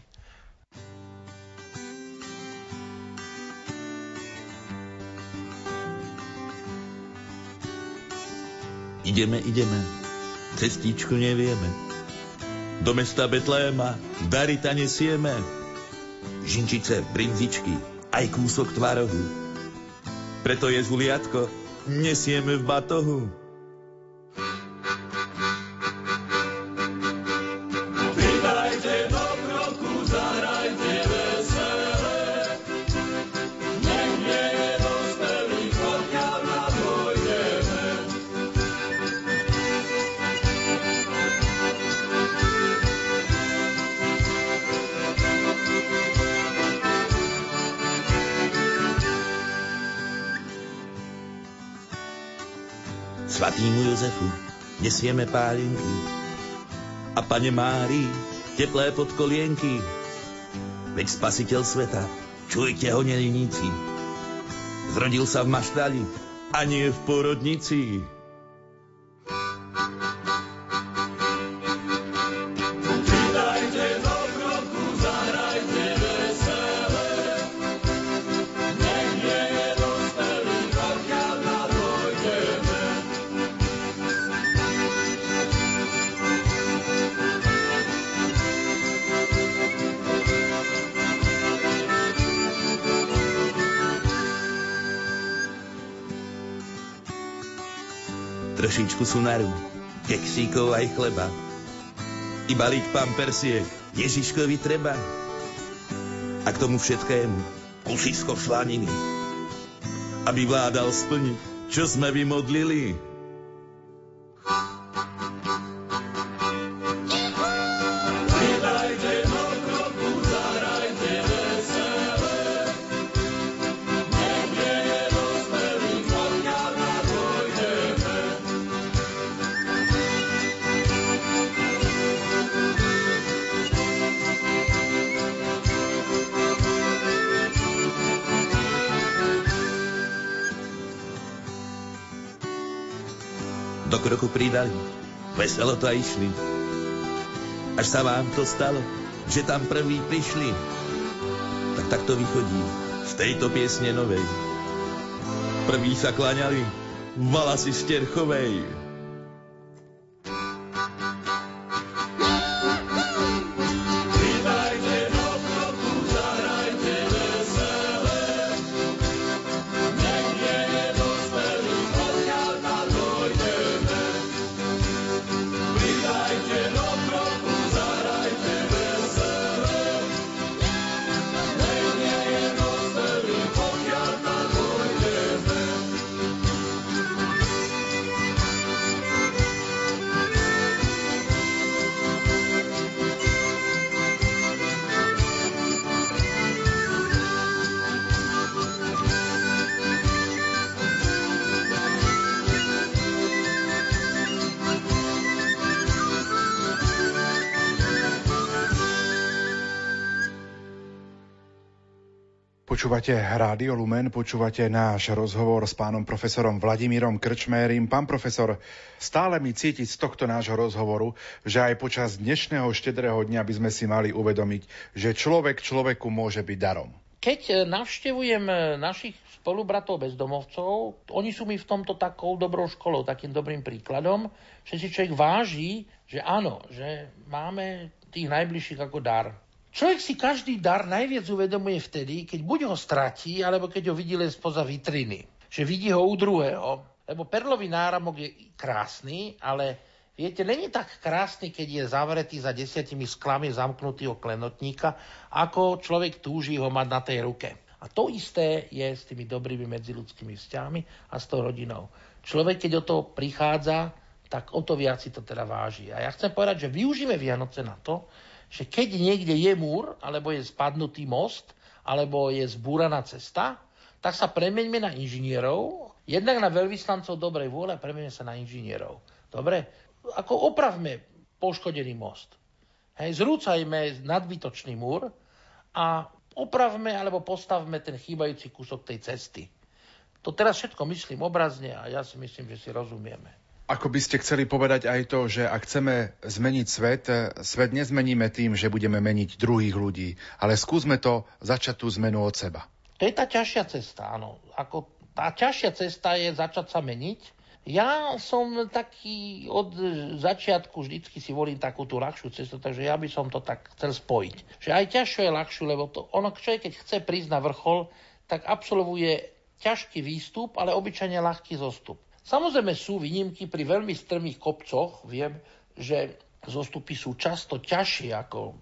Ideme, ideme, cestičku nevieme. Do mesta Betléma darita nesieme. Žinčice, brinzičky, aj kúsok tvarohu. Preto je zuliatko, nesieme v batohu. Nesieme pálinky a pane Mári teplé podkolienky. Veď spasiteľ sveta, čujte ho neliníci. Zrodil sa v maštali a nie v porodnici. Trošičku sunaru, keksíkov aj chleba. I balík pampersiek Ježiškovi treba. A k tomu všetkému kusisko slaniny, aby vládal splniť, čo sme vymodlili. kroku pridali, veselo to aj išli. Až sa vám to stalo, že tam prví prišli. Tak takto vychodí z tejto piesne novej. Prví sa klaňali, vala si sterchovej. Počúvate Rádio Lumen, počúvate náš rozhovor s pánom profesorom Vladimírom Krčmérim. Pán profesor, stále mi cítiť z tohto nášho rozhovoru, že aj počas dnešného štedrého dňa by sme si mali uvedomiť, že človek človeku môže byť darom. Keď e, navštevujem e, našich spolubratov bezdomovcov, oni sú mi v tomto takou dobrou školou, takým dobrým príkladom, že si človek váži, že áno, že máme tých najbližších ako dar. Človek si každý dar najviac uvedomuje vtedy, keď buď ho stratí, alebo keď ho vidí len spoza vitriny. Že vidí ho u druhého. Lebo perlový náramok je krásny, ale viete, není tak krásny, keď je zavretý za desiatimi sklami zamknutého klenotníka, ako človek túži ho mať na tej ruke. A to isté je s tými dobrými medziludskými vzťahmi a s tou rodinou. Človek, keď o to prichádza, tak o to viac si to teda váži. A ja chcem povedať, že využíme Vianoce na to, že keď niekde je múr, alebo je spadnutý most, alebo je zbúraná cesta, tak sa premeňme na inžinierov, jednak na veľvyslancov dobrej vôle a premeňme sa na inžinierov. Dobre? Ako opravme poškodený most. Hej, zrúcajme nadbytočný múr a opravme alebo postavme ten chýbajúci kúsok tej cesty. To teraz všetko myslím obrazne a ja si myslím, že si rozumieme. Ako by ste chceli povedať aj to, že ak chceme zmeniť svet, svet nezmeníme tým, že budeme meniť druhých ľudí, ale skúsme to začať tú zmenu od seba. To je tá ťažšia cesta, áno. Ako tá ťažšia cesta je začať sa meniť. Ja som taký od začiatku vždycky si volím takú tú ľahšiu cestu, takže ja by som to tak chcel spojiť. Že aj ťažšie je ľahšiu, lebo to, ono človek, keď chce prísť na vrchol, tak absolvuje ťažký výstup, ale obyčajne ľahký zostup. Samozrejme sú výnimky pri veľmi strmých kopcoch. Viem, že zostupy sú často ťažšie, ako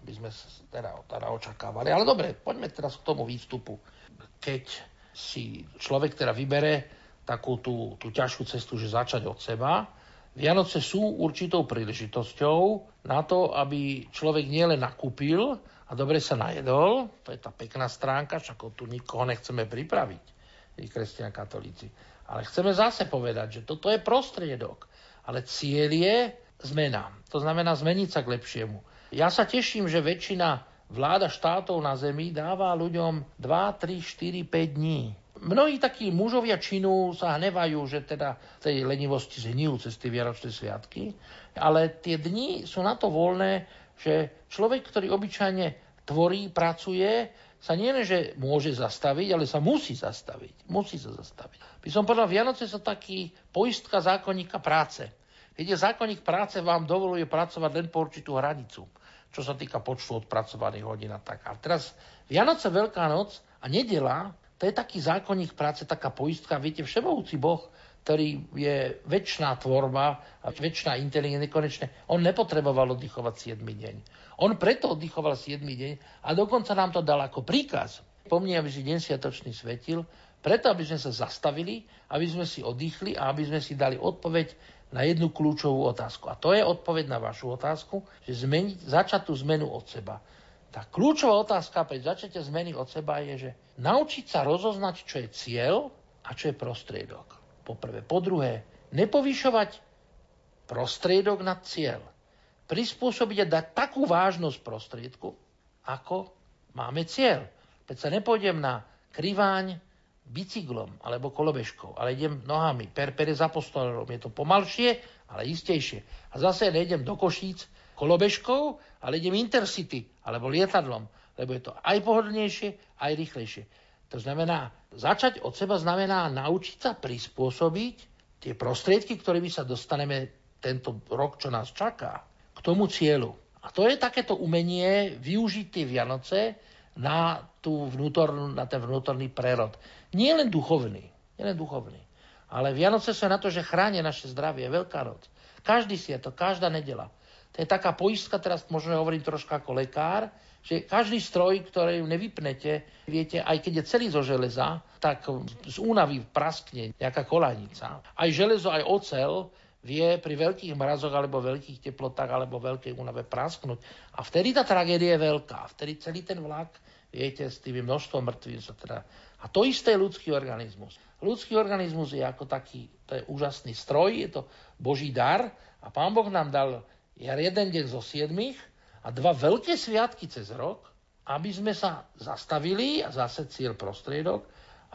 by sme teda, teda očakávali. Ale dobre, poďme teraz k tomu výstupu. Keď si človek teda vybere takú tú, tú ťažšiu cestu, že začať od seba, Vianoce sú určitou príležitosťou na to, aby človek nielen nakúpil a dobre sa najedol, to je tá pekná stránka, však tu nikoho nechceme pripraviť, vy kresťania katolíci, ale chceme zase povedať, že toto je prostriedok. Ale cieľ je zmena. To znamená zmeniť sa k lepšiemu. Ja sa teším, že väčšina vláda štátov na Zemi dáva ľuďom 2, 3, 4, 5 dní. Mnohí takí mužovia činu sa hnevajú, že teda tej lenivosti zhnijú cez tie Vianočné sviatky, ale tie dni sú na to voľné, že človek, ktorý obyčajne tvorí, pracuje, sa nie že môže zastaviť, ale sa musí zastaviť. Musí sa zastaviť. By som povedal, Vianoce sú taký poistka zákonníka práce. Viete, zákonník práce vám dovoluje pracovať len po určitú hranicu, čo sa týka počtu odpracovaných hodín a tak. A teraz Vianoce, Veľká noc a nedela, to je taký zákonník práce, taká poistka. Viete, všemovúci Boh, ktorý je väčšiná tvorba a väčšiná inteligencia, nekonečne, on nepotreboval oddychovať 7 deň. On preto oddychoval 7 deň a dokonca nám to dal ako príkaz. Pomni, aby si deň sviatočný svetil, preto, aby sme sa zastavili, aby sme si oddychli a aby sme si dali odpoveď na jednu kľúčovú otázku. A to je odpoveď na vašu otázku, že zmeniť, začať tú zmenu od seba. Tá kľúčová otázka pri začate zmeny od seba je, že naučiť sa rozoznať, čo je cieľ a čo je prostriedok. Po prvé. Po druhé, nepovyšovať prostriedok nad cieľ prispôsobiť a dať takú vážnosť prostriedku, ako máme cieľ. Veď sa nepôjdem na kriváň bicyklom alebo kolobežkou, ale idem nohami, per peres apostolerom. Je to pomalšie, ale istejšie. A zase nejdem do Košíc kolobežkou, ale idem intercity alebo lietadlom, lebo je to aj pohodlnejšie, aj rýchlejšie. To znamená, začať od seba znamená naučiť sa prispôsobiť tie prostriedky, ktorými sa dostaneme tento rok, čo nás čaká k tomu cieľu. A to je takéto umenie využiť tie Vianoce na, tú vnútornú, na ten vnútorný prerod. Nie len duchovný, nie len duchovný. Ale Vianoce sú na to, že chránia naše zdravie. Veľká noc. Každý si je to, každá nedela. To je taká poistka, teraz možno hovorím troška ako lekár, že každý stroj, ktorý nevypnete, viete, aj keď je celý zo železa, tak z únavy praskne nejaká kolajnica. Aj železo, aj ocel vie pri veľkých mrazoch alebo veľkých teplotách alebo veľkej únave prasknúť. A vtedy tá tragédia je veľká. Vtedy celý ten vlak, viete, s tým množstvom mŕtvych sa teda... A to isté je ľudský organizmus. Ľudský organizmus je ako taký, to je úžasný stroj, je to Boží dar a Pán Boh nám dal jeden deň zo siedmých a dva veľké sviatky cez rok, aby sme sa zastavili a zase cieľ prostriedok,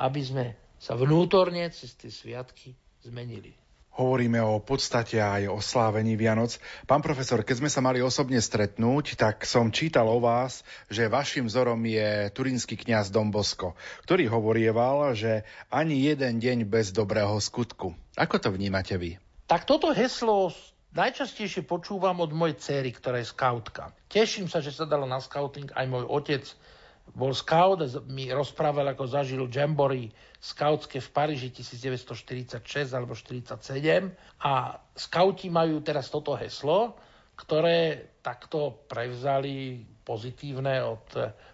aby sme sa vnútorne cez tie sviatky zmenili. Hovoríme o podstate aj o slávení Vianoc. Pán profesor, keď sme sa mali osobne stretnúť, tak som čítal o vás, že vašim vzorom je turínsky kňaz Dombosko, ktorý hovorieval, že ani jeden deň bez dobrého skutku. Ako to vnímate vy? Tak toto heslo najčastejšie počúvam od mojej cery, ktorá je skautka. Teším sa, že sa dalo na scouting aj môj otec bol scout, mi rozprával, ako zažil jamboree skautské v Paríži 1946 alebo 1947 a skauti majú teraz toto heslo, ktoré takto prevzali pozitívne od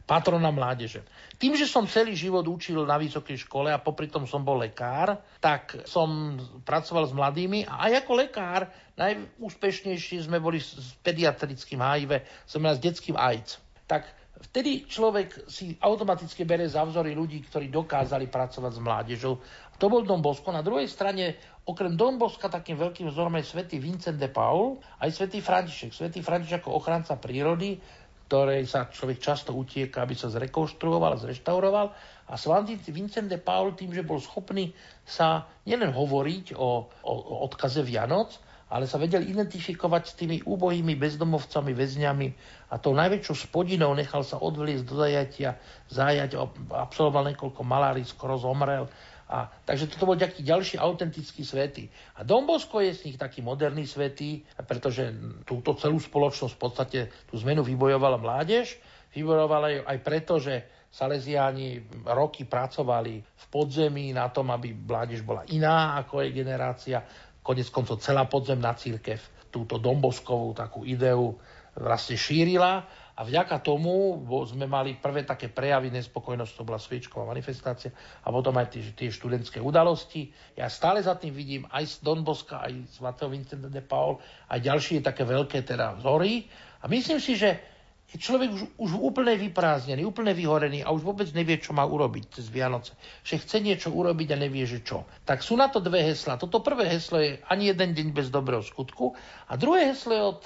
patrona mládeže. Tým, že som celý život učil na vysokej škole a popri tom som bol lekár, tak som pracoval s mladými a aj ako lekár najúspešnejší sme boli s pediatrickým HIV, znamená s detským AIDS. Tak Vtedy človek si automaticky bere za vzory ľudí, ktorí dokázali pracovať s mládežou. To bol Don Bosco. Na druhej strane, okrem Don Boska, takým veľkým vzorom je svätý Vincent de Paul, aj svätý František. Svätý František ako ochranca prírody, ktorej sa človek často utieka, aby sa zrekonštruoval, zreštauroval. A svätý Vincent de Paul tým, že bol schopný sa nielen hovoriť o, o, o odkaze Vianoc, ale sa vedel identifikovať s tými úbohými bezdomovcami, väzňami a tou najväčšou spodinou nechal sa odvliesť do zajatia, zajať, absolvoval niekoľko malárií, skoro zomrel. A, takže toto bol taký ďalší autentický svety. A Dombosko je z nich taký moderný svetý, pretože túto celú spoločnosť v podstate tú zmenu vybojovala mládež. Vybojovala ju aj preto, že Salesiáni roky pracovali v podzemí na tom, aby mládež bola iná ako jej generácia konec koncov celá podzemná církev túto domboskovú takú ideu vlastne šírila a vďaka tomu sme mali prvé také prejavy nespokojnosti, to bola sviečková manifestácia a potom aj tie, tie študentské udalosti. Ja stále za tým vidím aj z Donboska, aj z Mateo Vincent de Paul, aj ďalšie také veľké teda vzory a myslím si, že je človek už, už úplne vyprázdnený, úplne vyhorený a už vôbec nevie, čo má urobiť cez Vianoce. Že chce niečo urobiť a nevie, že čo. Tak sú na to dve hesla. Toto prvé heslo je ani jeden deň bez dobrého skutku a druhé heslo je od,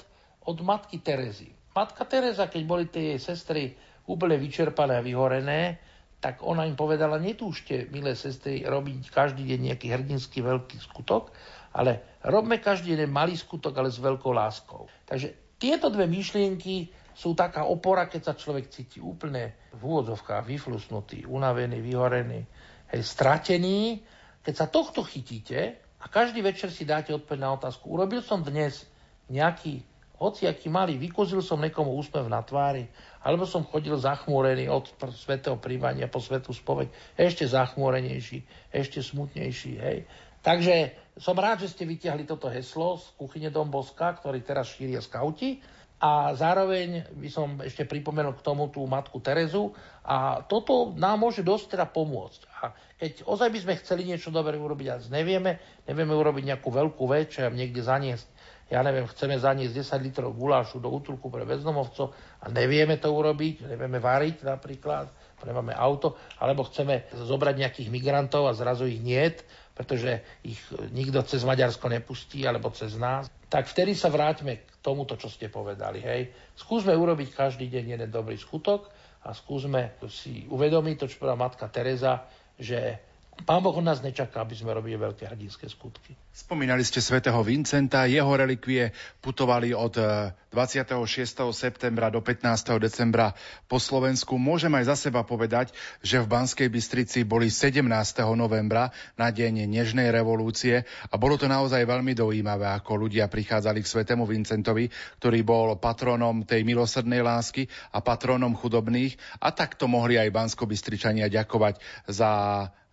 od matky Terezy. Matka Teresa, keď boli tie jej sestry úplne vyčerpané a vyhorené, tak ona im povedala, netúžte, milé sestry, robiť každý deň nejaký hrdinský veľký skutok, ale robme každý deň malý skutok, ale s veľkou láskou. Takže tieto dve myšlienky sú taká opora, keď sa človek cíti úplne v úvodzovkách vyflusnutý, unavený, vyhorený, hej, stratený. Keď sa tohto chytíte a každý večer si dáte odpoveď na otázku, urobil som dnes nejaký hociaký malý, vykozil som niekomu úsmev na tvári, alebo som chodil zachmúrený od svetého príjmania po svetú spoveď, ešte zachmúrenejší, ešte smutnejší. Hej. Takže som rád, že ste vytiahli toto heslo z kuchyne Dom Boska, ktorý teraz šíria skauti a zároveň by som ešte pripomenul k tomu tú matku Terezu a toto nám môže dosť teda pomôcť. A keď ozaj by sme chceli niečo dobre urobiť a nevieme, nevieme urobiť nejakú veľkú vec, čo niekde zaniesť, ja neviem, chceme zaniesť 10 litrov gulášu do útulku pre bezdomovcov a nevieme to urobiť, nevieme variť napríklad, nemáme auto, alebo chceme zobrať nejakých migrantov a zrazu ich niet, pretože ich nikto cez Maďarsko nepustí alebo cez nás, tak vtedy sa vráťme k tomuto, čo ste povedali. Hej. Skúsme urobiť každý deň jeden dobrý skutok a skúsme si uvedomiť to, čo povedala matka Teresa, že Pán Boh nás nečaká, aby sme robili veľké hrdinské skutky. Spomínali ste svätého Vincenta, jeho relikvie putovali od 26. E, septembra do 15. decembra po Slovensku. Môžem aj za seba povedať, že v Banskej Bystrici boli 17. novembra na deň Nežnej revolúcie a bolo to naozaj veľmi dojímavé, ako ľudia prichádzali k svätému Vincentovi, ktorý bol patronom tej milosrdnej lásky a patronom chudobných a takto mohli aj Bansko-Bystričania ďakovať za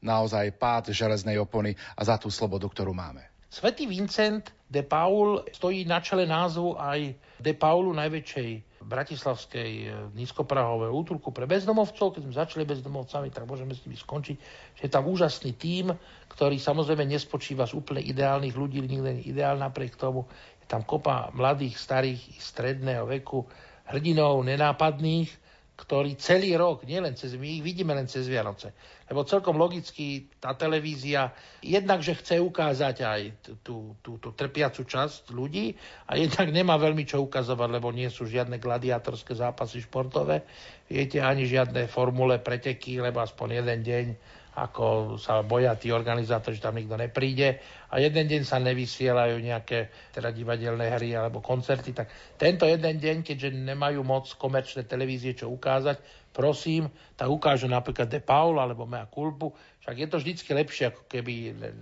naozaj pád železnej opony a za tú slobodu, ktorú máme. Svetý Vincent de Paul stojí na čele názvu aj de Paulu najväčšej bratislavskej e, nízkoprahovej útulku pre bezdomovcov. Keď sme začali bezdomovcami, tak môžeme s nimi skončiť, že je tam úžasný tím, ktorý samozrejme nespočíva z úplne ideálnych ľudí, nikto nie ideál napriek tomu. Je tam kopa mladých, starých stredného veku, hrdinov, nenápadných, ktorí celý rok, nielen cez, my ich vidíme len cez Vianoce, lebo celkom logicky tá televízia jednak, že chce ukázať aj tú, tú, tú trpiacu časť ľudí a jednak nemá veľmi čo ukazovať, lebo nie sú žiadne gladiátorské zápasy športové, viete, ani žiadne formule preteky, lebo aspoň jeden deň ako sa boja tí organizátori, že tam nikto nepríde a jeden deň sa nevysielajú nejaké teda divadelné hry alebo koncerty, tak tento jeden deň, keďže nemajú moc komerčné televízie čo ukázať, prosím, tak ukážu napríklad De Paul alebo Mea Culpu, však je to vždycky lepšie, ako keby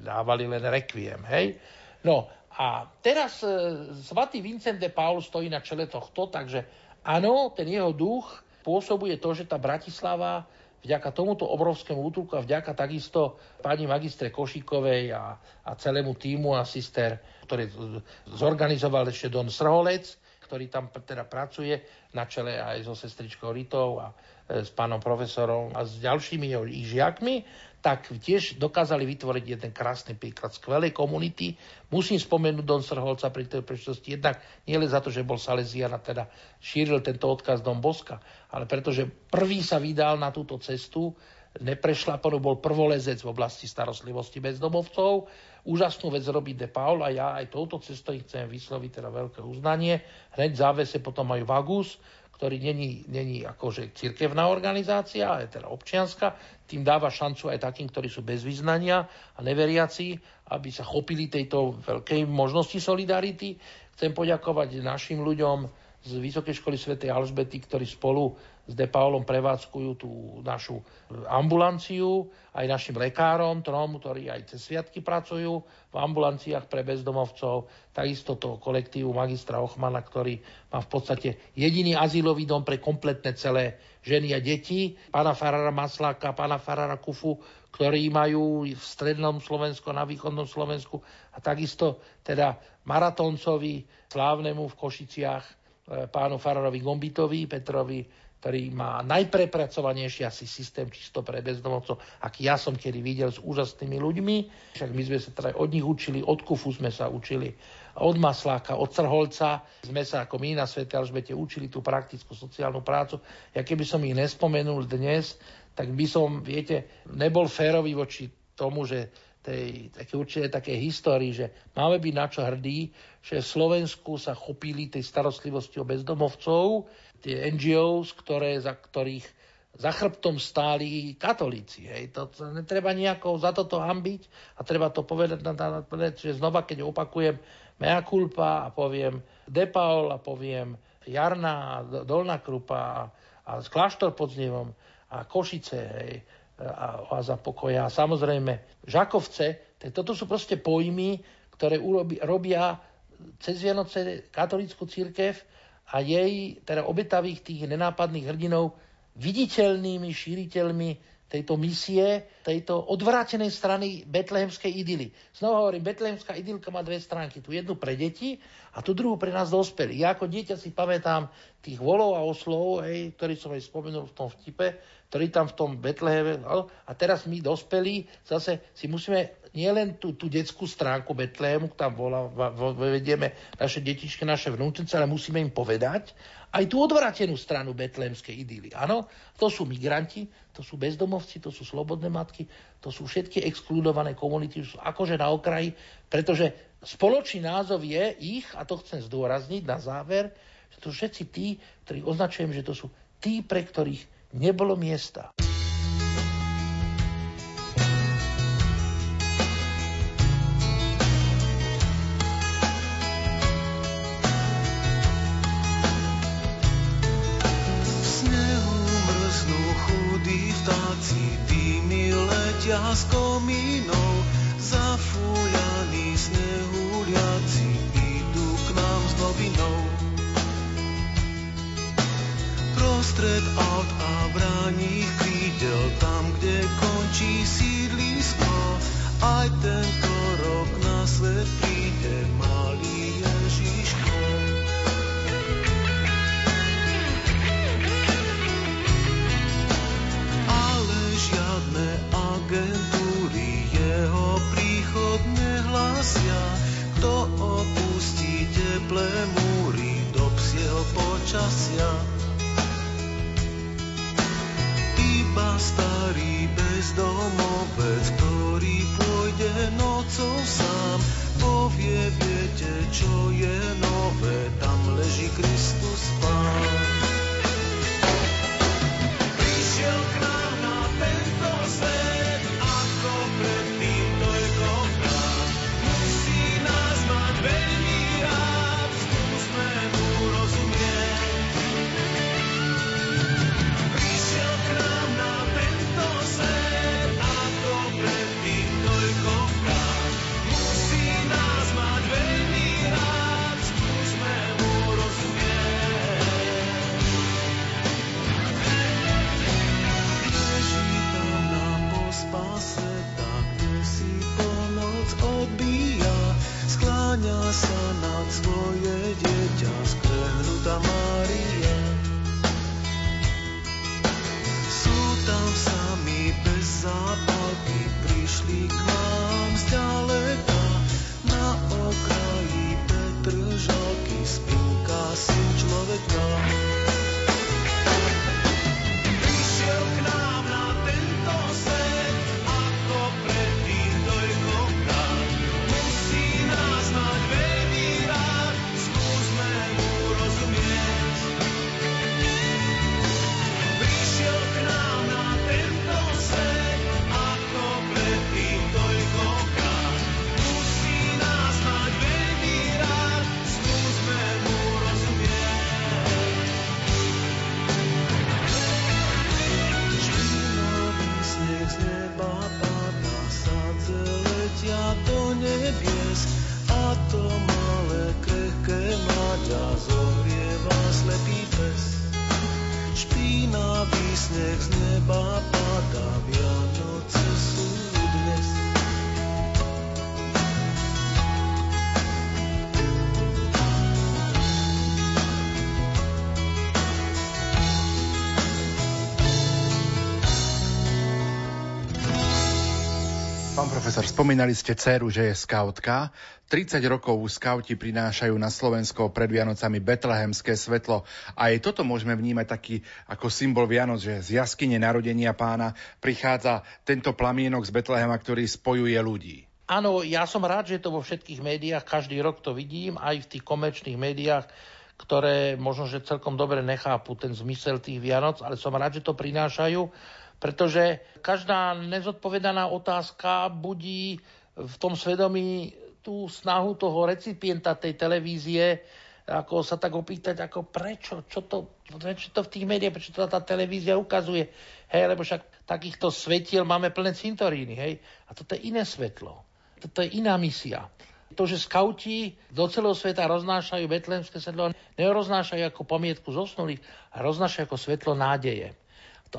dávali len rekviem, hej? No a teraz e, svatý Vincent de Paul stojí na čele tohto, takže áno, ten jeho duch pôsobuje to, že tá Bratislava vďaka tomuto obrovskému útulku a vďaka takisto pani magistre Košíkovej a, a celému týmu a sister, ktorý zorganizoval ešte Don Srholec, ktorý tam teda pracuje na čele aj so sestričkou Ritou a e, s pánom profesorom a s ďalšími jeho, ich žiakmi, tak tiež dokázali vytvoriť jeden krásny príklad skvelej komunity. Musím spomenúť Don Srholca pri tej príležitosti jednak nie len za to, že bol Salesian a teda šíril tento odkaz Don Boska, ale pretože prvý sa vydal na túto cestu, neprešlapanú, bol prvolezec v oblasti starostlivosti bezdomovcov. Úžasnú vec robí De Paul a ja aj touto cestou chcem vysloviť teda veľké uznanie. Hneď závese potom majú Vagus, ktorý není, není akože cirkevná organizácia, ale teda občianska, tým dáva šancu aj takým, ktorí sú bez vyznania a neveriaci, aby sa chopili tejto veľkej možnosti solidarity. Chcem poďakovať našim ľuďom z Vysokej školy svätej Alžbety, ktorí spolu s De Paulom prevádzkujú tú našu ambulanciu, aj našim lekárom, trom, ktorí aj cez sviatky pracujú v ambulanciách pre bezdomovcov, takisto toho kolektívu magistra Ochmana, ktorý má v podstate jediný azylový dom pre kompletné celé ženy a deti, pána Farara Masláka, pána Farara Kufu, ktorí majú v strednom Slovensku na východnom Slovensku a takisto teda maratóncovi slávnemu v Košiciach e, pánu Fararovi Gombitovi, Petrovi ktorý má najprepracovanejší asi systém čisto pre bezdomovcov, aký ja som kedy videl s úžasnými ľuďmi. Však my sme sa teda od nich učili, od Kufu sme sa učili, od Masláka, od Crholca. Sme sa ako my na Svete Alžbete učili tú praktickú sociálnu prácu. Ja keby som ich nespomenul dnes, tak by som, viete, nebol férový voči tomu, že tej také určite také histórii, že máme byť na čo hrdí, že v Slovensku sa chopili tej starostlivosti o bezdomovcov, tie NGOs, ktoré, za ktorých za chrbtom stáli katolíci. Hej. To, to netreba nejako za toto hambiť a treba to povedať, na, na, na, že znova, keď opakujem mea culpa a poviem Depaul a poviem Jarná a Dolná Krupa a, a Kláštor pod Znievom a Košice hej, a Oaza pokoja. Samozrejme Žakovce, toto sú proste pojmy, ktoré urobi, robia cez Vianoce katolickú církev a jej teda obetavých tých nenápadných hrdinov viditeľnými šíriteľmi tejto misie, tejto odvrátenej strany betlehemskej idyly. Znova hovorím, betlehemská idylka má dve stránky. Tu jednu pre deti a tu druhú pre nás dospelí. Ja ako dieťa si pamätám tých volov a oslov, hej, ktorý som aj spomenul v tom vtipe, ktorý tam v tom Betleheme, a teraz my dospelí zase si musíme nielen tú, tú detskú stránku Betlému, tam volá, vedieme naše detičky, naše vnúčence, ale musíme im povedať aj tú odvratenú stranu betlémskej idíly. Áno, to sú migranti, to sú bezdomovci, to sú slobodné matky, to sú všetky exkludované komunity, sú akože na okraji, pretože spoločný názov je ich, a to chcem zdôrazniť na záver, že to všetci tí, ktorí označujem, že to sú tí, pre ktorých nebolo miesta. Costco. teplé múry do psieho počasia. Iba starý bezdomovec, ktorý pôjde nocou sám, povie, viete, čo je nové, tam leží Kristus Pán. Santa Maria. Sú tam sami bez zápalky, prišli k nám zďaleka. Na okraji Petržalky spinka syn človeka. Spomínali ste dceru, že je skautka. 30 rokov skauti prinášajú na Slovensko pred Vianocami betlehemské svetlo. A aj toto môžeme vnímať taký ako symbol Vianoc, že z jaskyne narodenia pána prichádza tento plamienok z Betlehema, ktorý spojuje ľudí. Áno, ja som rád, že to vo všetkých médiách, každý rok to vidím, aj v tých komerčných médiách, ktoré možno, že celkom dobre nechápu ten zmysel tých Vianoc, ale som rád, že to prinášajú pretože každá nezodpovedaná otázka budí v tom svedomí tú snahu toho recipienta tej televízie, ako sa tak opýtať, ako prečo, čo to, prečo to v tých médiách, prečo to tá televízia ukazuje. Hej, lebo však takýchto svetiel máme plné cintoríny, hej. A toto je iné svetlo. Toto je iná misia. To, že skauti do celého sveta roznášajú betlémske svetlo, neroznášajú ako pomietku zosnulých, a roznášajú ako svetlo nádeje.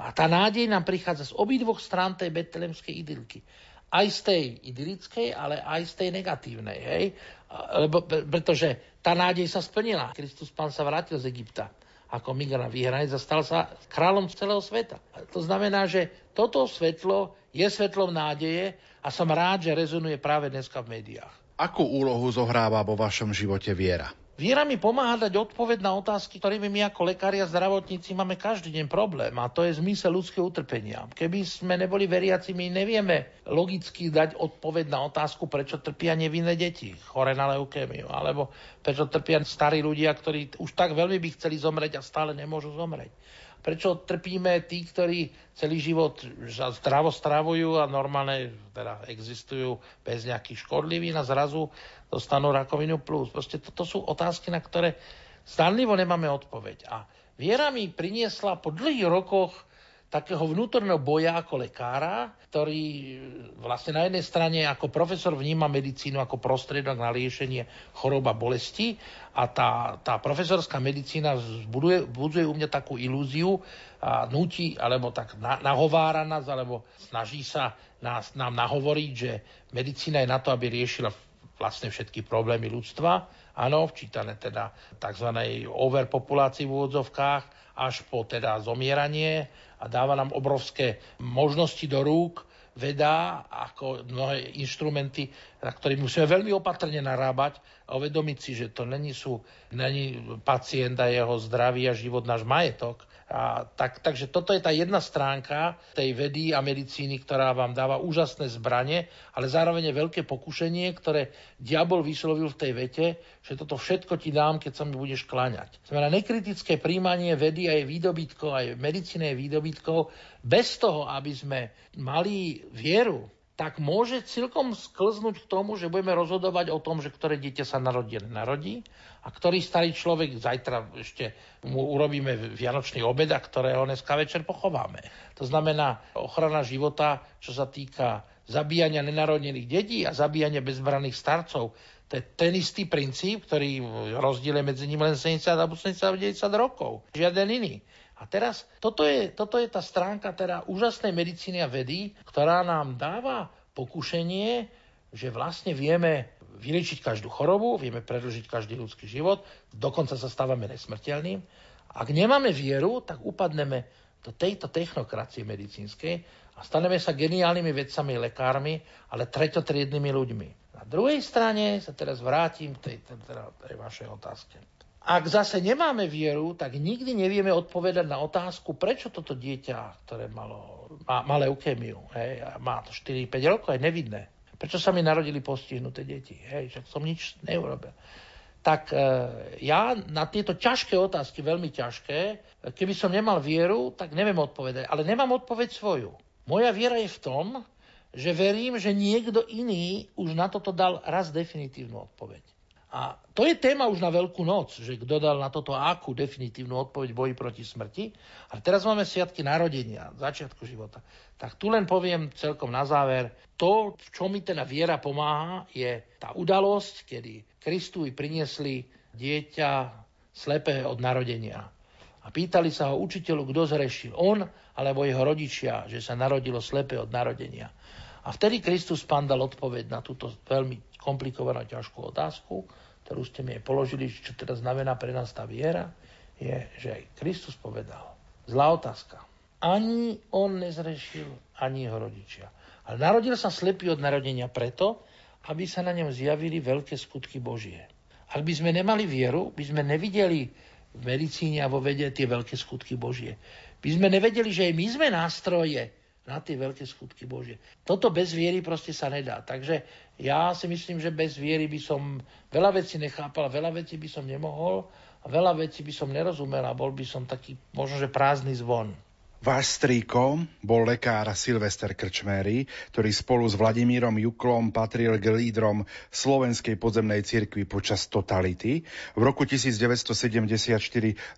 A tá nádej nám prichádza z obidvoch strán tej betlemskej idylky. Aj z tej idylickej, ale aj z tej negatívnej. Hej? Lebo, pretože tá nádej sa splnila. Kristus pán sa vrátil z Egypta ako migrant vyhranec a stal sa kráľom celého sveta. To znamená, že toto svetlo je svetlom nádeje a som rád, že rezonuje práve dneska v médiách. Akú úlohu zohráva vo vašom živote viera? Viera mi pomáha dať odpoveď na otázky, ktorými my ako lekári a zdravotníci máme každý deň problém a to je zmysel ľudského utrpenia. Keby sme neboli veriaci, my nevieme logicky dať odpoveď na otázku, prečo trpia nevinné deti, chore na leukémiu, alebo prečo trpia starí ľudia, ktorí už tak veľmi by chceli zomrieť a stále nemôžu zomrieť prečo trpíme tí, ktorí celý život zdravo stravujú a normálne teda existujú bez nejakých škodlivín a zrazu dostanú rakovinu plus. Proste toto sú otázky, na ktoré zdanlivo nemáme odpoveď. A viera mi priniesla po dlhých rokoch takého vnútorného boja ako lekára, ktorý vlastne na jednej strane ako profesor vníma medicínu ako prostriedok na liešenie chorob a bolesti a tá, tá profesorská medicína zbuduje, buduje u mňa takú ilúziu a nutí, alebo tak na, nahovára nás, alebo snaží sa nás, nám nahovoriť, že medicína je na to, aby riešila vlastne všetky problémy ľudstva, áno, včítané teda tzv. overpopulácii v úvodzovkách, až po teda zomieranie a dáva nám obrovské možnosti do rúk, veda, ako mnohé inštrumenty, na ktorých musíme veľmi opatrne narábať, a uvedomiť si, že to není, sú, není pacient a jeho zdravie a život náš majetok. A tak, takže toto je tá jedna stránka tej vedy a medicíny, ktorá vám dáva úžasné zbranie, ale zároveň je veľké pokušenie, ktoré diabol vyslovil v tej vete, že toto všetko ti dám, keď sa mi budeš kláňať. Znamená nekritické príjmanie vedy a výdobytkov, aj medicíne je výdobytkov, bez toho, aby sme mali vieru, tak môže celkom sklznúť k tomu, že budeme rozhodovať o tom, že ktoré dieťa sa narodí narodí a ktorý starý človek zajtra ešte mu urobíme vianočný obed a ktorého dneska večer pochováme. To znamená ochrana života, čo sa týka zabíjania nenarodených detí a zabíjania bezbraných starcov. To je ten istý princíp, ktorý rozdiel medzi ním len 70 a 70 90 rokov. Žiaden iný. A teraz, toto je, toto je tá stránka teda úžasnej medicíny a vedy, ktorá nám dáva pokušenie, že vlastne vieme vyliečiť každú chorobu, vieme predlžiť každý ľudský život, dokonca sa stávame nesmrteľným. Ak nemáme vieru, tak upadneme do tejto technokracie medicínskej a staneme sa geniálnymi vedcami, lekármi, ale treťotriednými ľuďmi. Na druhej strane sa teraz vrátim k tej, tej, tej vašej otázke. Ak zase nemáme vieru, tak nikdy nevieme odpovedať na otázku, prečo toto dieťa, ktoré malo, má, má leukémiu, hej, má to 4-5 rokov, je nevidné. Prečo sa mi narodili postihnuté deti? Hej, že som nič neurobil. Tak e, ja na tieto ťažké otázky, veľmi ťažké, keby som nemal vieru, tak neviem odpovedať. Ale nemám odpoveď svoju. Moja viera je v tom, že verím, že niekto iný už na toto dal raz definitívnu odpoveď. A to je téma už na Veľkú noc, že kto dal na toto akú definitívnu odpoveď boji proti smrti. A teraz máme sviatky narodenia, začiatku života. Tak tu len poviem celkom na záver, to, v čom mi teda viera pomáha, je tá udalosť, kedy Kristovi priniesli dieťa slepé od narodenia. A pýtali sa ho učiteľu, kto zrešil, on alebo jeho rodičia, že sa narodilo slepé od narodenia. A vtedy Kristus pán dal odpoveď na túto veľmi komplikovanú ťažkú otázku ktorú ste mi aj položili, čo teda znamená pre nás tá viera, je, že aj Kristus povedal, zlá otázka, ani on nezrešil, ani jeho rodičia. Ale narodil sa slepý od narodenia preto, aby sa na ňom zjavili veľké skutky Božie. Ak by sme nemali vieru, by sme nevideli v medicíne a vo vede tie veľké skutky Božie. By sme nevedeli, že aj my sme nástroje na tie veľké skutky Božie. Toto bez viery proste sa nedá. Takže ja si myslím, že bez viery by som veľa vecí nechápal, veľa vecí by som nemohol a veľa vecí by som nerozumel a bol by som taký možno, že prázdny zvon. Váš strýko bol lekár Silvester Krčméry, ktorý spolu s Vladimírom Juklom patril k lídrom Slovenskej podzemnej cirkvi počas totality. V roku 1974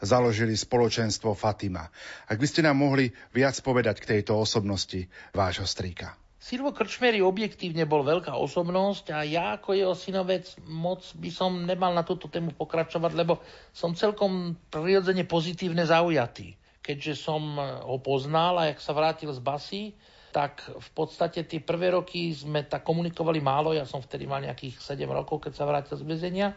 založili spoločenstvo Fatima. Ak by ste nám mohli viac povedať k tejto osobnosti vášho strýka. Silvo Krčmery objektívne bol veľká osobnosť a ja ako jeho synovec moc by som nemal na túto tému pokračovať, lebo som celkom prirodzene pozitívne zaujatý. Keďže som ho poznal a jak sa vrátil z basy, tak v podstate tie prvé roky sme tak komunikovali málo, ja som vtedy mal nejakých 7 rokov, keď sa vrátil z väzenia,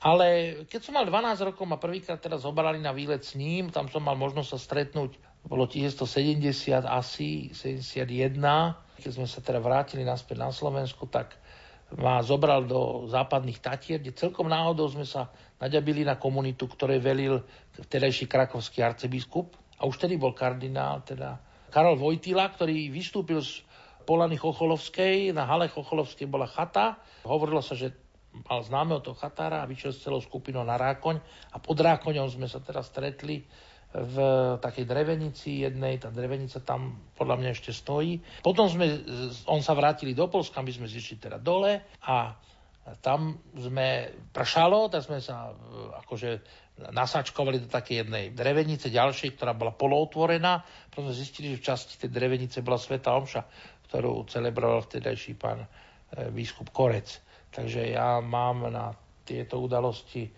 ale keď som mal 12 rokov, ma prvýkrát teraz zobrali na výlet s ním, tam som mal možnosť sa stretnúť, bolo 1970 asi, 71, keď sme sa teda vrátili naspäť na Slovensku, tak ma zobral do západných Tatier, kde celkom náhodou sme sa naďabili na komunitu, ktoré velil vtedajší krakovský arcibiskup. A už tedy bol kardinál, teda Karol Vojtila, ktorý vystúpil z Polany Chocholovskej, na hale Chocholovskej bola chata. Hovorilo sa, že mal známeho toho chatára a vyšiel s celou skupinou na Rákoň. A pod Rákoňom sme sa teraz stretli v takej drevenici jednej, tá drevenica tam podľa mňa ešte stojí. Potom sme, on sa vrátili do Polska, my sme zišli teda dole a tam sme pršalo, tak sme sa e, akože nasačkovali do také jednej drevenice ďalšej, ktorá bola polootvorená. Potom sme zistili, že v časti tej drevenice bola Sveta Omša, ktorú celebroval vtedajší pán e, biskup Korec. Takže ja mám na tieto udalosti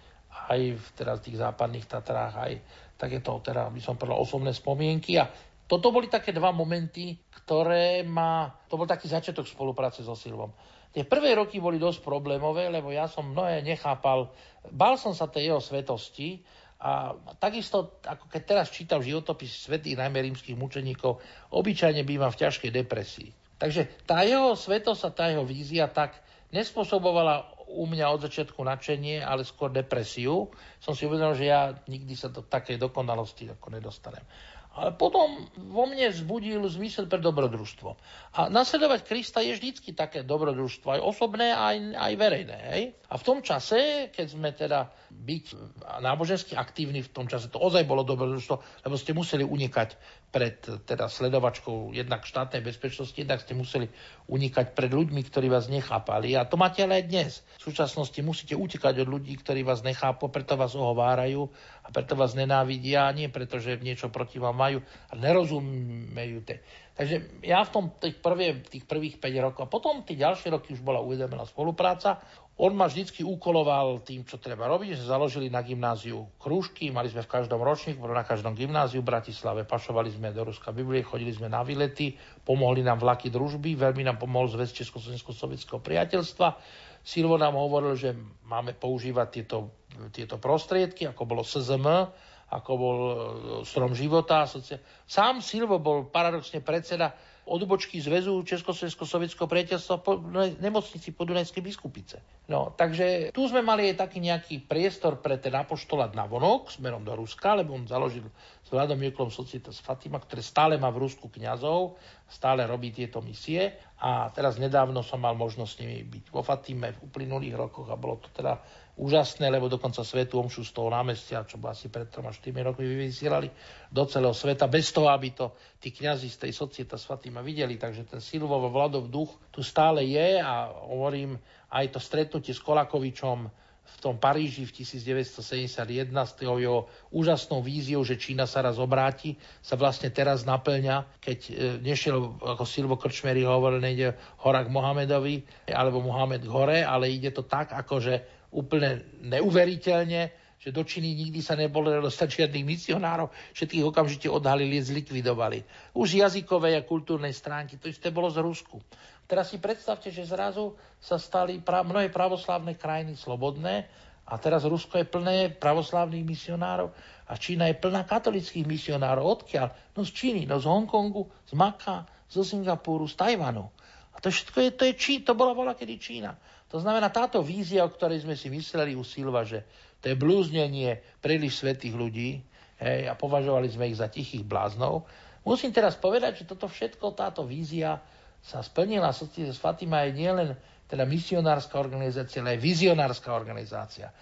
aj v teda tých západných Tatrách, aj takéto, teda by som povedal, osobné spomienky. A toto boli také dva momenty, ktoré ma... To bol taký začiatok spolupráce so Silvom. Tie prvé roky boli dosť problémové, lebo ja som mnohé nechápal. Bal som sa tej jeho svetosti a takisto, ako keď teraz čítam životopis svetých najmä rímskych mučeníkov, obyčajne bývam v ťažkej depresii. Takže tá jeho svetosť a tá jeho vízia tak nespôsobovala u mňa od začiatku nadšenie, ale skôr depresiu. Som si uvedomil, že ja nikdy sa do takej dokonalosti ako nedostanem. Ale potom vo mne vzbudil zmysel pre dobrodružstvo. A nasledovať Krista je vždycky také dobrodružstvo, aj osobné, aj, aj verejné. Hej? A v tom čase, keď sme teda byť nábožensky aktívni, v tom čase to ozaj bolo dobrodružstvo, lebo ste museli unikať pred teda sledovačkou jednak štátnej bezpečnosti, jednak ste museli unikať pred ľuďmi, ktorí vás nechápali. A to máte ale aj dnes. V súčasnosti musíte utekať od ľudí, ktorí vás nechápu, preto vás ohovárajú a preto vás nenávidia, nie preto, že niečo proti vám majú a nerozumejú. Te. Takže ja v tom tých, prvie, tých prvých 5 rokov, a potom tie ďalšie roky už bola uvedená spolupráca, on ma vždycky úkoloval tým, čo treba robiť, že založili na gymnáziu krúžky, mali sme v každom ročníku, na každom gymnáziu v Bratislave, pašovali sme do Ruska Biblie, chodili sme na výlety, pomohli nám vlaky družby, veľmi nám pomohol zväz Československo-sovietského priateľstva. Silvo nám hovoril, že máme používať tieto, tieto prostriedky, ako bolo SZM, ako bol e, Strom života. Sám Silvo bol paradoxne predseda odbočky zväzu Československo-sovietského priateľstva po nemocnici Podunajskej biskupice. No, takže tu sme mali aj taký nejaký priestor pre ten apoštolát na vonok, smerom do Ruska, lebo on založil s Vladom Juklom Societas Fatima, ktoré stále má v Rusku kňazov, stále robí tieto misie a teraz nedávno som mal možnosť s nimi byť vo Fatime v uplynulých rokoch a bolo to teda úžasné, lebo dokonca Svetu Omšu z toho námestia, čo asi pred 3-4 rokmi vysielali do celého sveta, bez toho, aby to tí kňazi z tej Societa Svatýma videli. Takže ten Silvov Vladov duch tu stále je a hovorím aj to stretnutie s Kolakovičom v tom Paríži v 1971 s jeho úžasnou víziou, že Čína sa raz obráti, sa vlastne teraz naplňa, keď e, nešiel, ako Silvo Krčmery hovoril, nejde hora k Mohamedovi, alebo Mohamed hore, ale ide to tak, ako že úplne neuveriteľne, že do Číny nikdy sa nebolo dostať žiadnych misionárov, všetkých okamžite odhalili, zlikvidovali. Už jazykovej a kultúrnej stránky, to isté bolo z Rusku. Teraz si predstavte, že zrazu sa stali pra- mnohé pravoslávne krajiny slobodné a teraz Rusko je plné pravoslávnych misionárov a Čína je plná katolických misionárov. Odkiaľ? No z Číny, no z Hongkongu, z Maka, zo Singapuru, z Tajvanu. A to všetko je, to je Čí, to bola bola kedy Čína. To znamená, táto vízia, o ktorej sme si mysleli u Silva, že to je blúznenie príliš svetých ľudí hej, a považovali sme ich za tichých bláznov, musím teraz povedať, že toto všetko, táto vízia sa splnila. Fatima je nielen teda misionárska organizácia, ale aj vizionárska organizácia.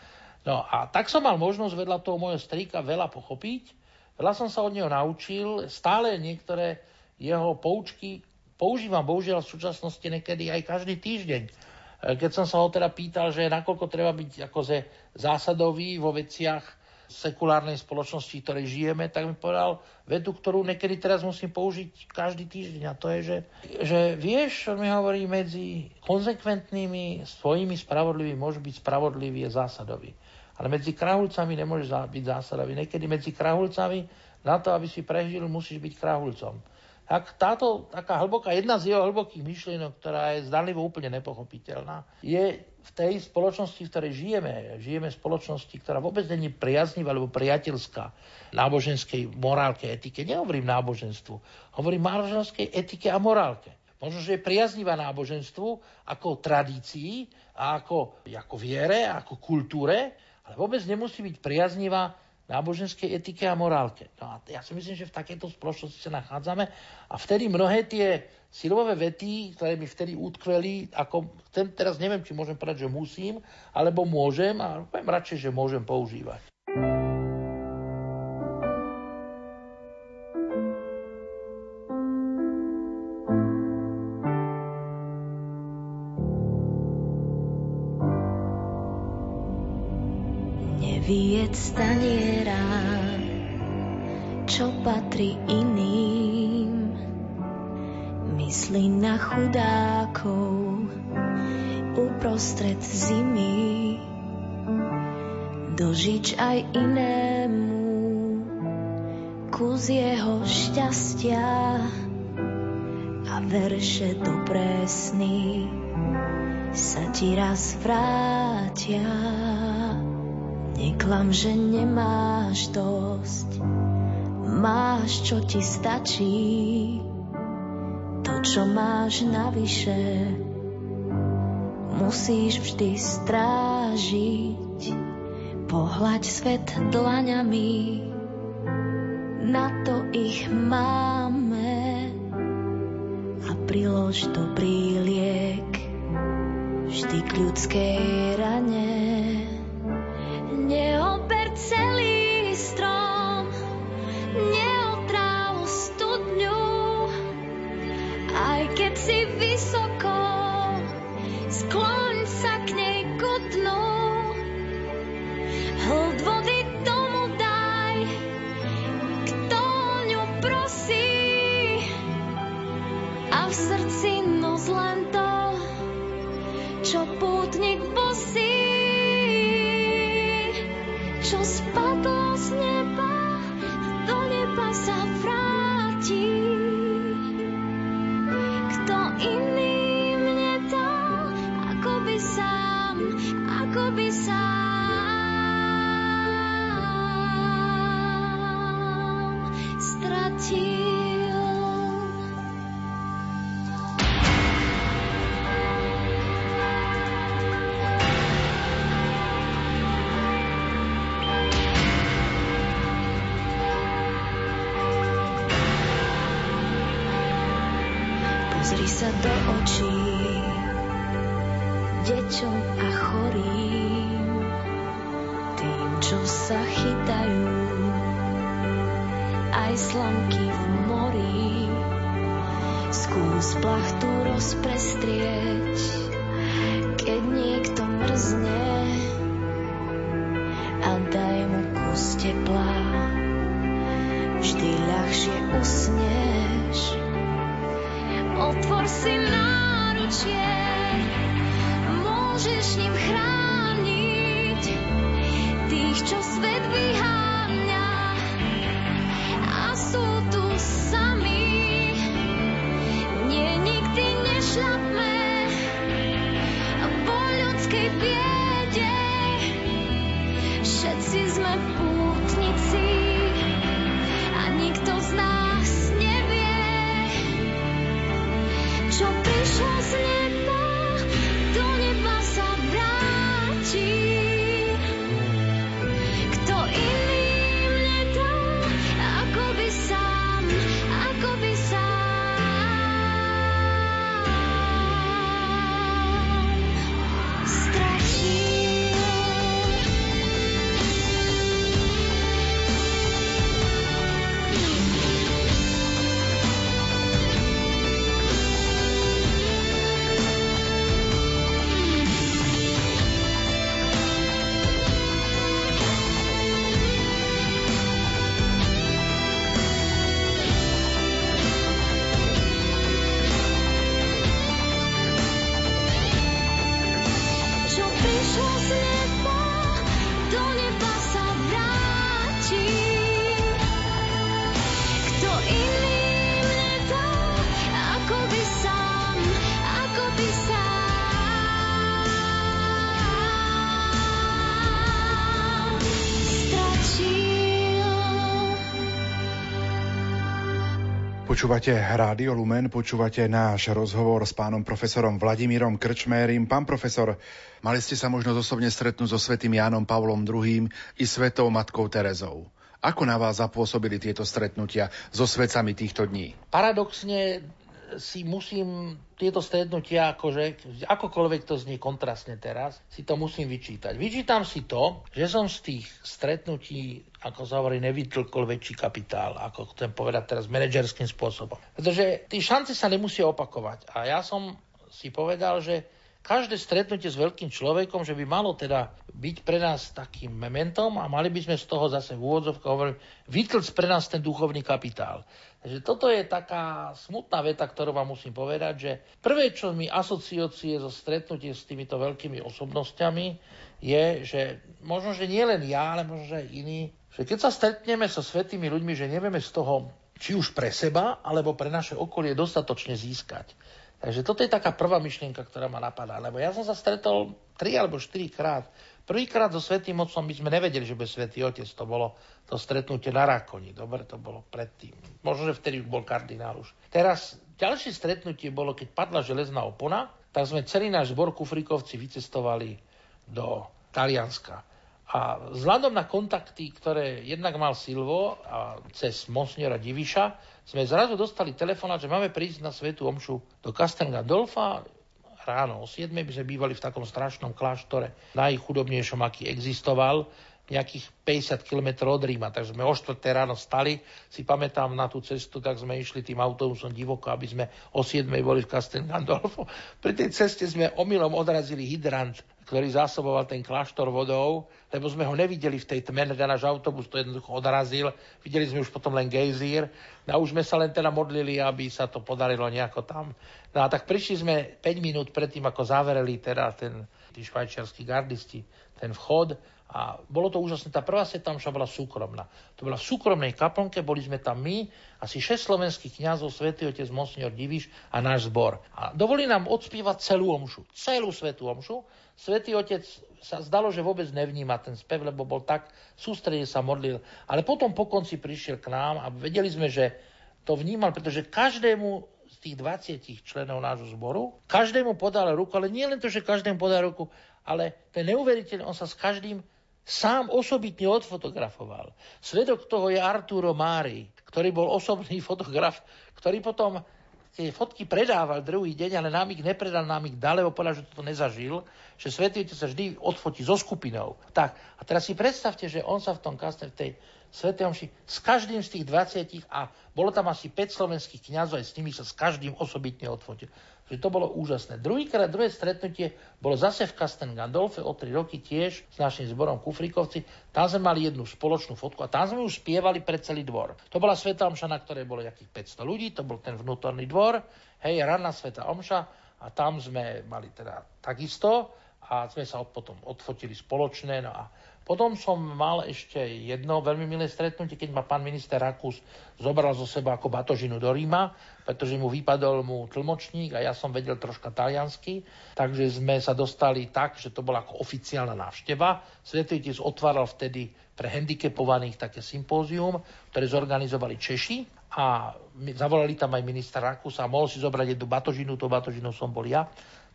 No a tak som mal možnosť vedľa toho môjho strýka veľa pochopiť, veľa som sa od neho naučil, stále niektoré jeho poučky používam bohužiaľ v súčasnosti niekedy aj každý týždeň keď som sa ho teda pýtal, že nakoľko treba byť akože zásadový vo veciach sekulárnej spoločnosti, v ktorej žijeme, tak mi povedal vedu, ktorú niekedy teraz musím použiť každý týždeň. A to je, že, že vieš, čo mi hovorí, medzi konzekventnými, svojimi spravodlivými môže byť spravodlivý a zásadový. Ale medzi krahulcami nemôžeš byť zásadový. Niekedy medzi krahulcami na to, aby si prežil, musíš byť krahulcom. Tak táto taká hlboká, jedna z jeho hlbokých myšlienok, ktorá je zdanlivo úplne nepochopiteľná, je v tej spoločnosti, v ktorej žijeme. Žijeme v spoločnosti, ktorá vôbec není priaznivá alebo priateľská náboženskej morálke, etike. Nehovorím náboženstvu, hovorím náboženskej etike a morálke. Možno, že je priaznivá náboženstvu ako tradícii a ako, ako viere, ako kultúre, ale vôbec nemusí byť priaznivá náboženskej etike a morálke. No a ja si myslím, že v takejto spoločnosti sa nachádzame a vtedy mnohé tie silové vety, ktoré mi vtedy utkveli, ako ten, teraz neviem, či môžem povedať, že musím, alebo môžem, a poviem radšej, že môžem používať. Chudákov uprostred zimy. Dožič aj inému kus jeho šťastia a verše do presný sa ti raz vrátia. Neklam, že nemáš dosť, máš, čo ti stačí. Čo máš navyše, musíš vždy strážiť. Pohľaď svet dlaňami, na to ich máme a prilož dobrý liek vždy k ľudskej rane. Neober celý strom, neotráv si vysoko, aj slamky v mori. Skús plachtu rozprestrieť, Počúvate Rádio Lumen, počúvate náš rozhovor s pánom profesorom Vladimírom Krčmérim. Pán profesor, mali ste sa možno osobne stretnúť so svetým Jánom Pavlom II i svetou matkou Terezou. Ako na vás zapôsobili tieto stretnutia so svetcami týchto dní? Paradoxne si musím tieto stretnutia, akože, akokoľvek to znie kontrastne teraz, si to musím vyčítať. Vyčítam si to, že som z tých stretnutí, ako sa hovorí, nevytlkol väčší kapitál, ako chcem povedať teraz manažerským spôsobom. Pretože tí šance sa nemusia opakovať. A ja som si povedal, že každé stretnutie s veľkým človekom, že by malo teda byť pre nás takým mementom a mali by sme z toho zase v úvodzovkách hovorím, vytlc pre nás ten duchovný kapitál. Takže toto je taká smutná veta, ktorú vám musím povedať, že prvé, čo mi asociácie zo stretnutie s týmito veľkými osobnostiami, je, že možno, že nie len ja, ale možno, že aj iní, že keď sa stretneme so svetými ľuďmi, že nevieme z toho či už pre seba, alebo pre naše okolie dostatočne získať. Takže toto je taká prvá myšlienka, ktorá ma napadá. Lebo ja som sa stretol tri alebo štyri krát. Prvýkrát so Svetým Otcom my sme nevedeli, že bude Svetý Otec. To bolo to stretnutie na Rakoni. Dobre, to bolo predtým. Možno, že vtedy už bol kardinál už. Teraz ďalšie stretnutie bolo, keď padla železná opona tak sme celý náš zbor Kufrikovci vycestovali do Talianska. A vzhľadom na kontakty, ktoré jednak mal Silvo a cez Monsniora Diviša, sme zrazu dostali telefonát, že máme prísť na Svetu Omšu do Castel Gandolfa. Ráno o 7 by sme bývali v takom strašnom kláštore, najchudobnejšom, aký existoval nejakých 50 km od Ríma, takže sme o 4 ráno stali, si pamätám na tú cestu, tak sme išli tým autobusom divoko, aby sme o 7 boli v Castel Gandolfo. Pri tej ceste sme omylom odrazili hydrant, ktorý zásoboval ten kláštor vodou, lebo sme ho nevideli v tej tme, ten náš autobus to jednoducho odrazil, videli sme už potom len gejzír, no a už sme sa len teda modlili, aby sa to podarilo nejako tam. No a tak prišli sme 5 minút predtým, ako zavereli teda ten, tí švajčiarskí gardisti, ten vchod a bolo to úžasné. Tá prvá sveta omša bola súkromná. To bola v súkromnej kaplnke, boli sme tam my, asi 6 slovenských kňazov, svätý otec Monsignor Diviš a náš zbor. A dovolí nám odspievať celú omšu, celú svetú omšu. Svetý otec sa zdalo, že vôbec nevníma ten spev, lebo bol tak sústredne sa modlil. Ale potom po konci prišiel k nám a vedeli sme, že to vnímal, pretože každému z tých 20 členov nášho zboru, každému podal ruku, ale nie len to, že každému podal ruku, ale ten neuveriteľný, on sa s každým sám osobitne odfotografoval. Svedok toho je Arturo Mári, ktorý bol osobný fotograf, ktorý potom tie fotky predával druhý deň, ale nám ich nepredal, nám ich dal, lebo povedal, že to nezažil, že Svetý sa vždy odfotí so skupinou. Tak, a teraz si predstavte, že on sa v tom kasne, v tej Svetej Omši s každým z tých 20 a bolo tam asi 5 slovenských kňazov, aj s nimi sa s každým osobitne odfotil. Že to bolo úžasné. Druhýkrát, druhé stretnutie bolo zase v Kasten Gandolfe o 3 roky tiež s našim zborom Kufrikovci. Tam sme mali jednu spoločnú fotku a tam sme už spievali pre celý dvor. To bola Sveta Omša, na ktorej bolo nejakých 500 ľudí, to bol ten vnútorný dvor, hej, ranná Sveta Omša a tam sme mali teda takisto a sme sa potom odfotili spoločne. No a potom som mal ešte jedno veľmi milé stretnutie, keď ma pán minister Rakus zobral zo seba ako batožinu do Ríma, pretože mu vypadol mu tlmočník a ja som vedel troška taliansky, takže sme sa dostali tak, že to bola ako oficiálna návšteva. Svetý Otec otváral vtedy pre handicapovaných také sympózium, ktoré zorganizovali Češi a zavolali tam aj minister Rakus a mohol si zobrať jednu batožinu, to batožinu som bol ja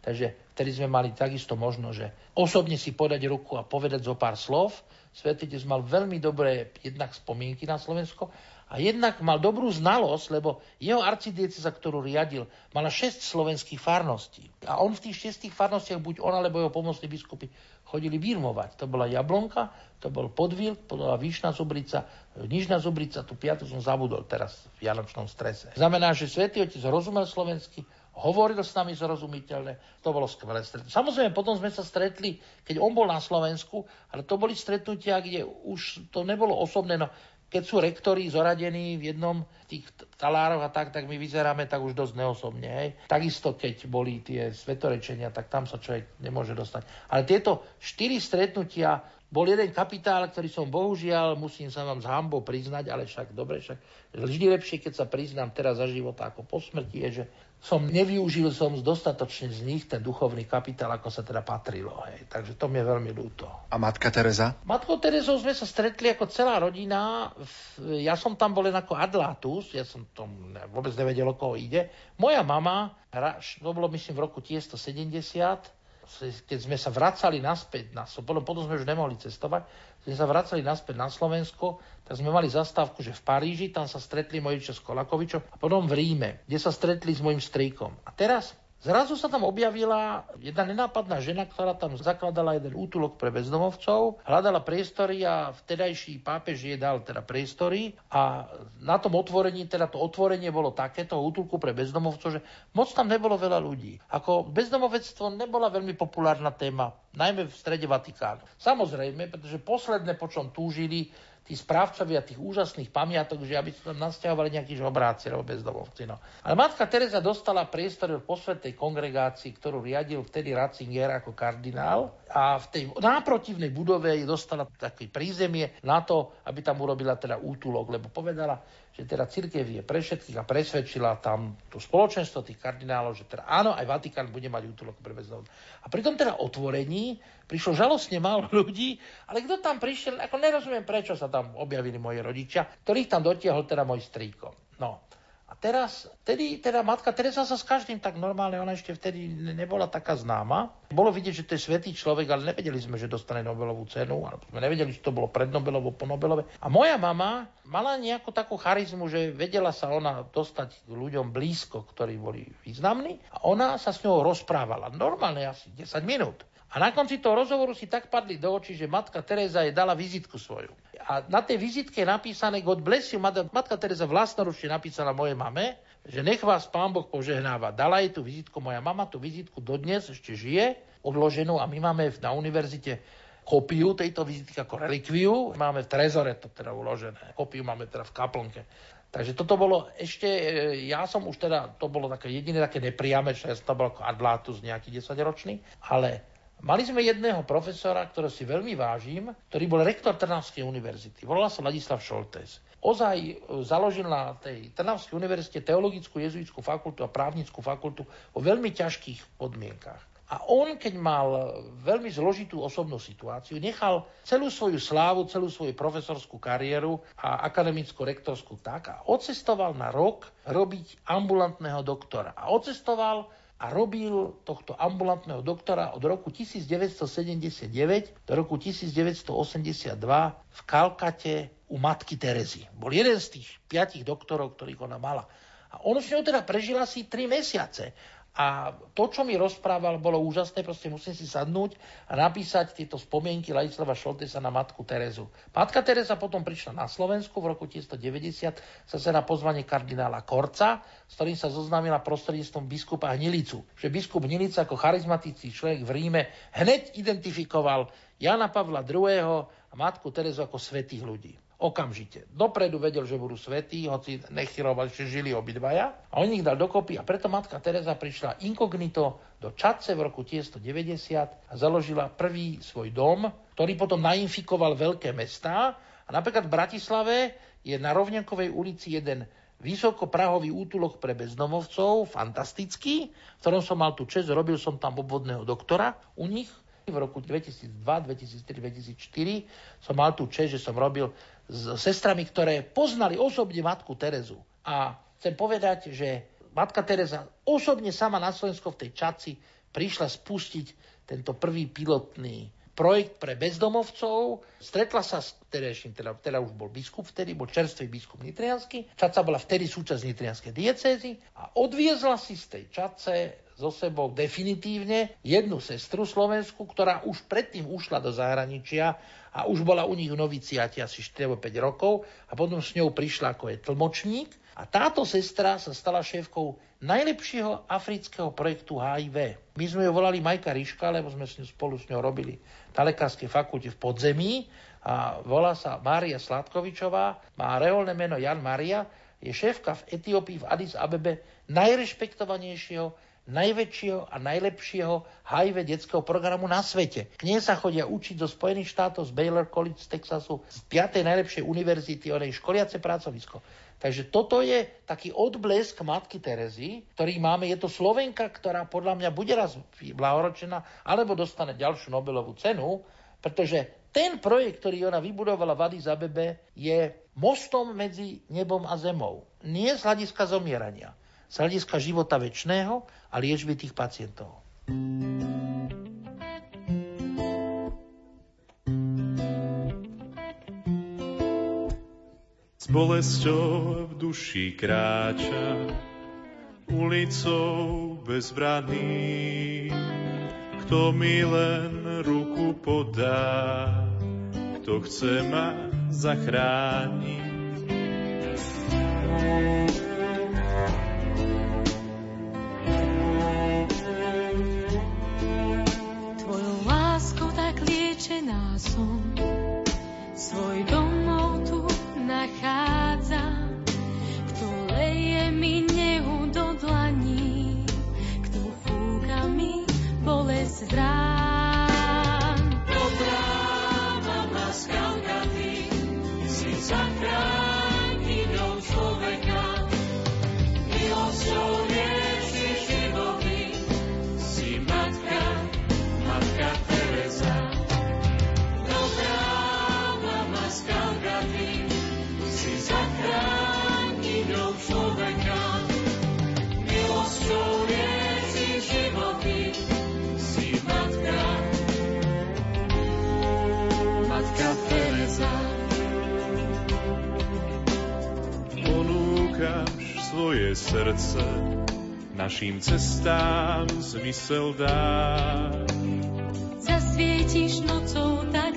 Takže vtedy sme mali takisto možno, že osobne si podať ruku a povedať zo pár slov. Svetý mal veľmi dobré jednak spomienky na Slovensko a jednak mal dobrú znalosť, lebo jeho arcidieceza, ktorú riadil, mala 6 slovenských farností. A on v tých šestých farnostiach, buď on alebo jeho pomocní biskupy, chodili birmovať. To bola Jablonka, to bol Podvíl, to bola Výšna Zubrica, Nižná Zubrica, tu piatu som zabudol teraz v Vianočnom strese. Znamená, že Svetý Otec rozumel slovensky, hovoril s nami zrozumiteľne, to bolo skvelé stretnutie. Samozrejme, potom sme sa stretli, keď on bol na Slovensku, ale to boli stretnutia, kde už to nebolo osobné, no keď sú rektori zoradení v jednom tých talároch a tak, tak my vyzeráme tak už dosť neosobne. Hej. Takisto, keď boli tie svetorečenia, tak tam sa človek nemôže dostať. Ale tieto štyri stretnutia bol jeden kapitál, ktorý som bohužiaľ, musím sa vám s hambou priznať, ale však dobre, však vždy lepšie, keď sa priznám teraz za života ako po smrti, je, že som nevyužil som dostatočne z nich ten duchovný kapitál, ako sa teda patrilo. Hej. Takže to mi je veľmi ľúto. A matka Teresa? Matkou Terezou sme sa stretli ako celá rodina. Ja som tam bol len ako adlátus, ja som tom vôbec nevedel, o koho ide. Moja mama, to bolo myslím v roku 1970, keď sme sa vracali naspäť, na, potom, potom sme už nemohli cestovať, sme sa vracali naspäť na Slovensko, tak sme mali zastávku, že v Paríži, tam sa stretli moji s Kolakovičom a potom v Ríme, kde sa stretli s mojim strýkom. A teraz Zrazu sa tam objavila jedna nenápadná žena, ktorá tam zakladala jeden útulok pre bezdomovcov, hľadala priestory a vtedajší pápež jej dal teda priestory a na tom otvorení, teda to otvorenie bolo takéto útulku pre bezdomovcov, že moc tam nebolo veľa ľudí. Ako bezdomovectvo nebola veľmi populárna téma, najmä v strede Vatikánu. Samozrejme, pretože posledné, po čom túžili, tí správcovia tých úžasných pamiatok, že aby sa tam nasťahovali nejakí žobráci alebo bezdomovci. No. Ale matka Teresa dostala priestor v posvetnej kongregácii, ktorú riadil vtedy Ratzinger ako kardinál a v tej náprotivnej budove dostala také prízemie na to, aby tam urobila teda útulok, lebo povedala, že teda církev je pre všetkých a presvedčila tam to spoločenstvo tých kardinálov, že teda áno, aj Vatikán bude mať útulok pre bezdomovcov. A pri tom teda otvorení prišlo žalostne málo ľudí, ale kto tam prišiel, ako nerozumiem, prečo sa tam objavili moji rodičia, ktorých tam dotiahol teda môj strýko. No. A teraz, vtedy teda matka Teresa sa s každým tak normálne, ona ešte vtedy nebola taká známa. Bolo vidieť, že to je svetý človek, ale nevedeli sme, že dostane Nobelovú cenu, alebo sme nevedeli, či to bolo pred Nobelovou, po Nobelove. A moja mama mala nejakú takú charizmu, že vedela sa ona dostať k ľuďom blízko, ktorí boli významní a ona sa s ňou rozprávala. Normálne asi 10 minút. A na konci toho rozhovoru si tak padli do očí, že matka Teresa jej dala vizitku svoju. A na tej vizitke je napísané God bless you, matka Teresa vlastnoručne napísala mojej mame, že nech vás pán Boh požehnáva. Dala jej tú vizitku, moja mama tú vizitku dodnes ešte žije, odloženú a my máme na univerzite kopiu tejto vizitky ako relikviu. Máme v trezore to teda uložené. Kopiu máme teda v kaplnke. Takže toto bolo ešte, e, ja som už teda, to bolo také jediné také nepriame, že ja som to bol ako adlátus nejaký 10 ročný, ale Mali sme jedného profesora, ktorého si veľmi vážim, ktorý bol rektor Trnavskej univerzity. Volal sa Ladislav Šoltes. Ozaj e, založil na tej Trnavskej univerzite teologickú jezuitskú fakultu a právnickú fakultu vo veľmi ťažkých podmienkach. A on, keď mal veľmi zložitú osobnú situáciu, nechal celú svoju slávu, celú svoju profesorskú kariéru a akademicko-rektorskú tak a odcestoval na rok robiť ambulantného doktora. A odcestoval a robil tohto ambulantného doktora od roku 1979 do roku 1982 v Kalkate u matky Terezy. Bol jeden z tých piatich doktorov, ktorých ona mala. A on s ňou teda prežil asi 3 mesiace. A to, čo mi rozprával, bolo úžasné, proste musím si sadnúť a napísať tieto spomienky Ladislava Šoltesa na matku Terezu. Matka Teresa potom prišla na Slovensku v roku 1990 zase na pozvanie kardinála Korca, s ktorým sa zoznámila prostredníctvom biskupa Hnilicu. Že biskup Hnilica ako charizmatický človek v Ríme hneď identifikoval Jana Pavla II. a matku Terezu ako svetých ľudí okamžite. Dopredu vedel, že budú svetí, hoci nechyrovali, že žili obidvaja. A on ich dal dokopy a preto matka Teresa prišla inkognito do Čadce v roku 1990 a založila prvý svoj dom, ktorý potom nainfikoval veľké mestá. A napríklad v Bratislave je na Rovňakovej ulici jeden vysokoprahový útulok pre bezdomovcov, fantastický, v ktorom som mal tu čest, robil som tam obvodného doktora u nich. V roku 2002, 2003, 2004 som mal tu čest, že som robil s sestrami, ktoré poznali osobne matku Terezu. A chcem povedať, že matka Teresa osobne sama na Slovensko v tej Čaci prišla spustiť tento prvý pilotný projekt pre bezdomovcov. Stretla sa s terejším, teda, teda už bol biskup vtedy, bol čerstvý biskup Nitriansky. Čaca bola vtedy súčasť Nitrianskej diecézy a odviezla si z tej Čace so sebou definitívne jednu sestru Slovensku, ktorá už predtým ušla do zahraničia a už bola u nich v noviciati asi 4 5 rokov a potom s ňou prišla ako je tlmočník a táto sestra sa stala šéfkou najlepšieho afrického projektu HIV. My sme ju volali Majka Riška, lebo sme s ňou spolu s ňou robili na lekárskej fakulte v podzemí a volá sa Mária Sladkovičová, má reálne meno Jan Maria, je šéfka v Etiópii v Addis Abebe najrešpektovanejšieho najväčšieho a najlepšieho HIV detského programu na svete. K nej sa chodia učiť zo Spojených štátov, z Baylor College z Texasu, z 5. najlepšej univerzity, onej školiace pracovisko. Takže toto je taký odblesk matky Terezy, ktorý máme. Je to Slovenka, ktorá podľa mňa bude raz blahoročená, alebo dostane ďalšiu Nobelovú cenu, pretože ten projekt, ktorý ona vybudovala v Addis Abebe, je mostom medzi nebom a zemou. Nie z hľadiska zomierania z hľadiska života väčšného a liečby tých pacientov. S bolesťou v duši kráča ulicou bez brany. Kto mi len ruku podá, kto chce ma zachrániť. Bolesť srdce, našim cestám zmysel dá. Zasvietiš nocou tak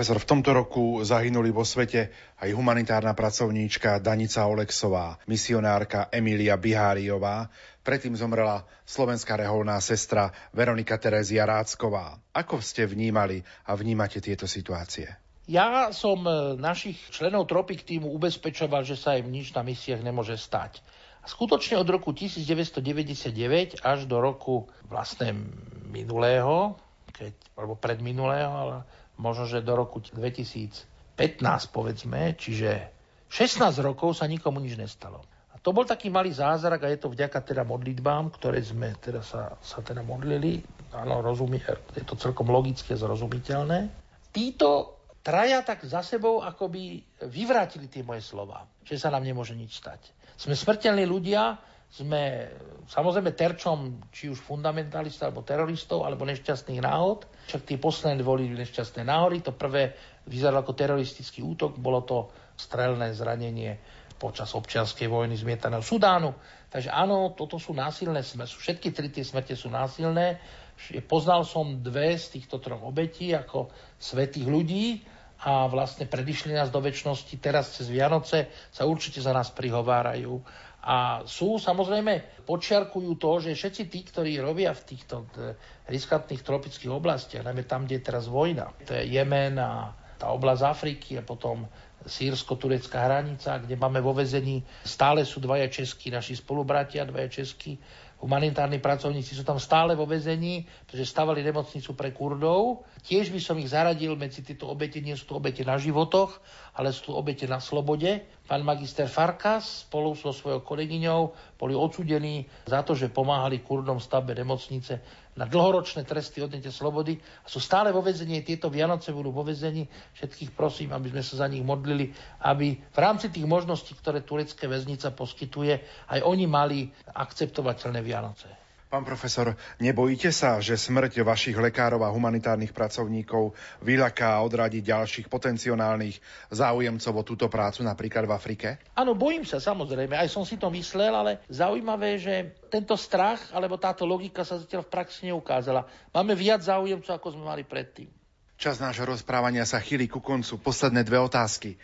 profesor, v tomto roku zahynuli vo svete aj humanitárna pracovníčka Danica Oleksová, misionárka Emília Biháriová, predtým zomrela slovenská reholná sestra Veronika Terézia Rácková. Ako ste vnímali a vnímate tieto situácie? Ja som e, našich členov Tropik týmu ubezpečoval, že sa im nič na misiách nemôže stať. A skutočne od roku 1999 až do roku vlastne minulého, keď, alebo predminulého, ale možno, že do roku 2015 povedzme, čiže 16 rokov sa nikomu nič nestalo. A to bol taký malý zázrak a je to vďaka teda modlitbám, ktoré sme teda sa, sa teda modlili. Áno, rozumie, je to celkom logické, zrozumiteľné. Títo traja tak za sebou akoby vyvrátili tie moje slova, že sa nám nemôže nič stať. Sme smrteľní ľudia, sme samozrejme terčom či už fundamentalistov alebo teroristov alebo nešťastných náhod. Však tie posledné boli nešťastné náhody. To prvé vyzeralo ako teroristický útok, bolo to strelné zranenie počas občianskej vojny zmietaného Sudánu. Takže áno, toto sú násilné smrti. Všetky tri tie smrti sú násilné. Poznal som dve z týchto troch obetí ako svetých ľudí a vlastne predišli nás do väčšnosti. Teraz cez Vianoce sa určite za nás prihovárajú. A sú samozrejme, počiarkujú to, že všetci tí, ktorí robia v týchto eh, riskantných tropických oblastiach, najmä tam, kde je teraz vojna, to je Jemen a tá oblasť Afriky a potom sírsko-turecká hranica, kde máme vo vezení, stále sú dvaja českí naši spolubratia, dvaja českí humanitárni pracovníci sú tam stále vo vezení, pretože stavali nemocnicu pre Kurdov. Tiež by som ich zaradil medzi tieto obete, nie sú to obete na životoch, ale sú to obete na slobode. Pán magister Farkas spolu so svojou kolegyňou boli odsudení za to, že pomáhali Kurdom v stavbe nemocnice na dlhoročné tresty odnete slobody a sú stále vo vezení. Tieto Vianoce budú vo vezení. Všetkých prosím, aby sme sa za nich modlili, aby v rámci tých možností, ktoré turecké väznica poskytuje, aj oni mali akceptovateľné Vianoce. Pán profesor, nebojíte sa, že smrť vašich lekárov a humanitárnych pracovníkov vyľaká a odradí ďalších potenciálnych záujemcov o túto prácu napríklad v Afrike? Áno, bojím sa samozrejme, aj som si to myslel, ale zaujímavé, že tento strach alebo táto logika sa zatiaľ v praxi neukázala. Máme viac záujemcov, ako sme mali predtým. Čas nášho rozprávania sa chýli ku koncu. Posledné dve otázky.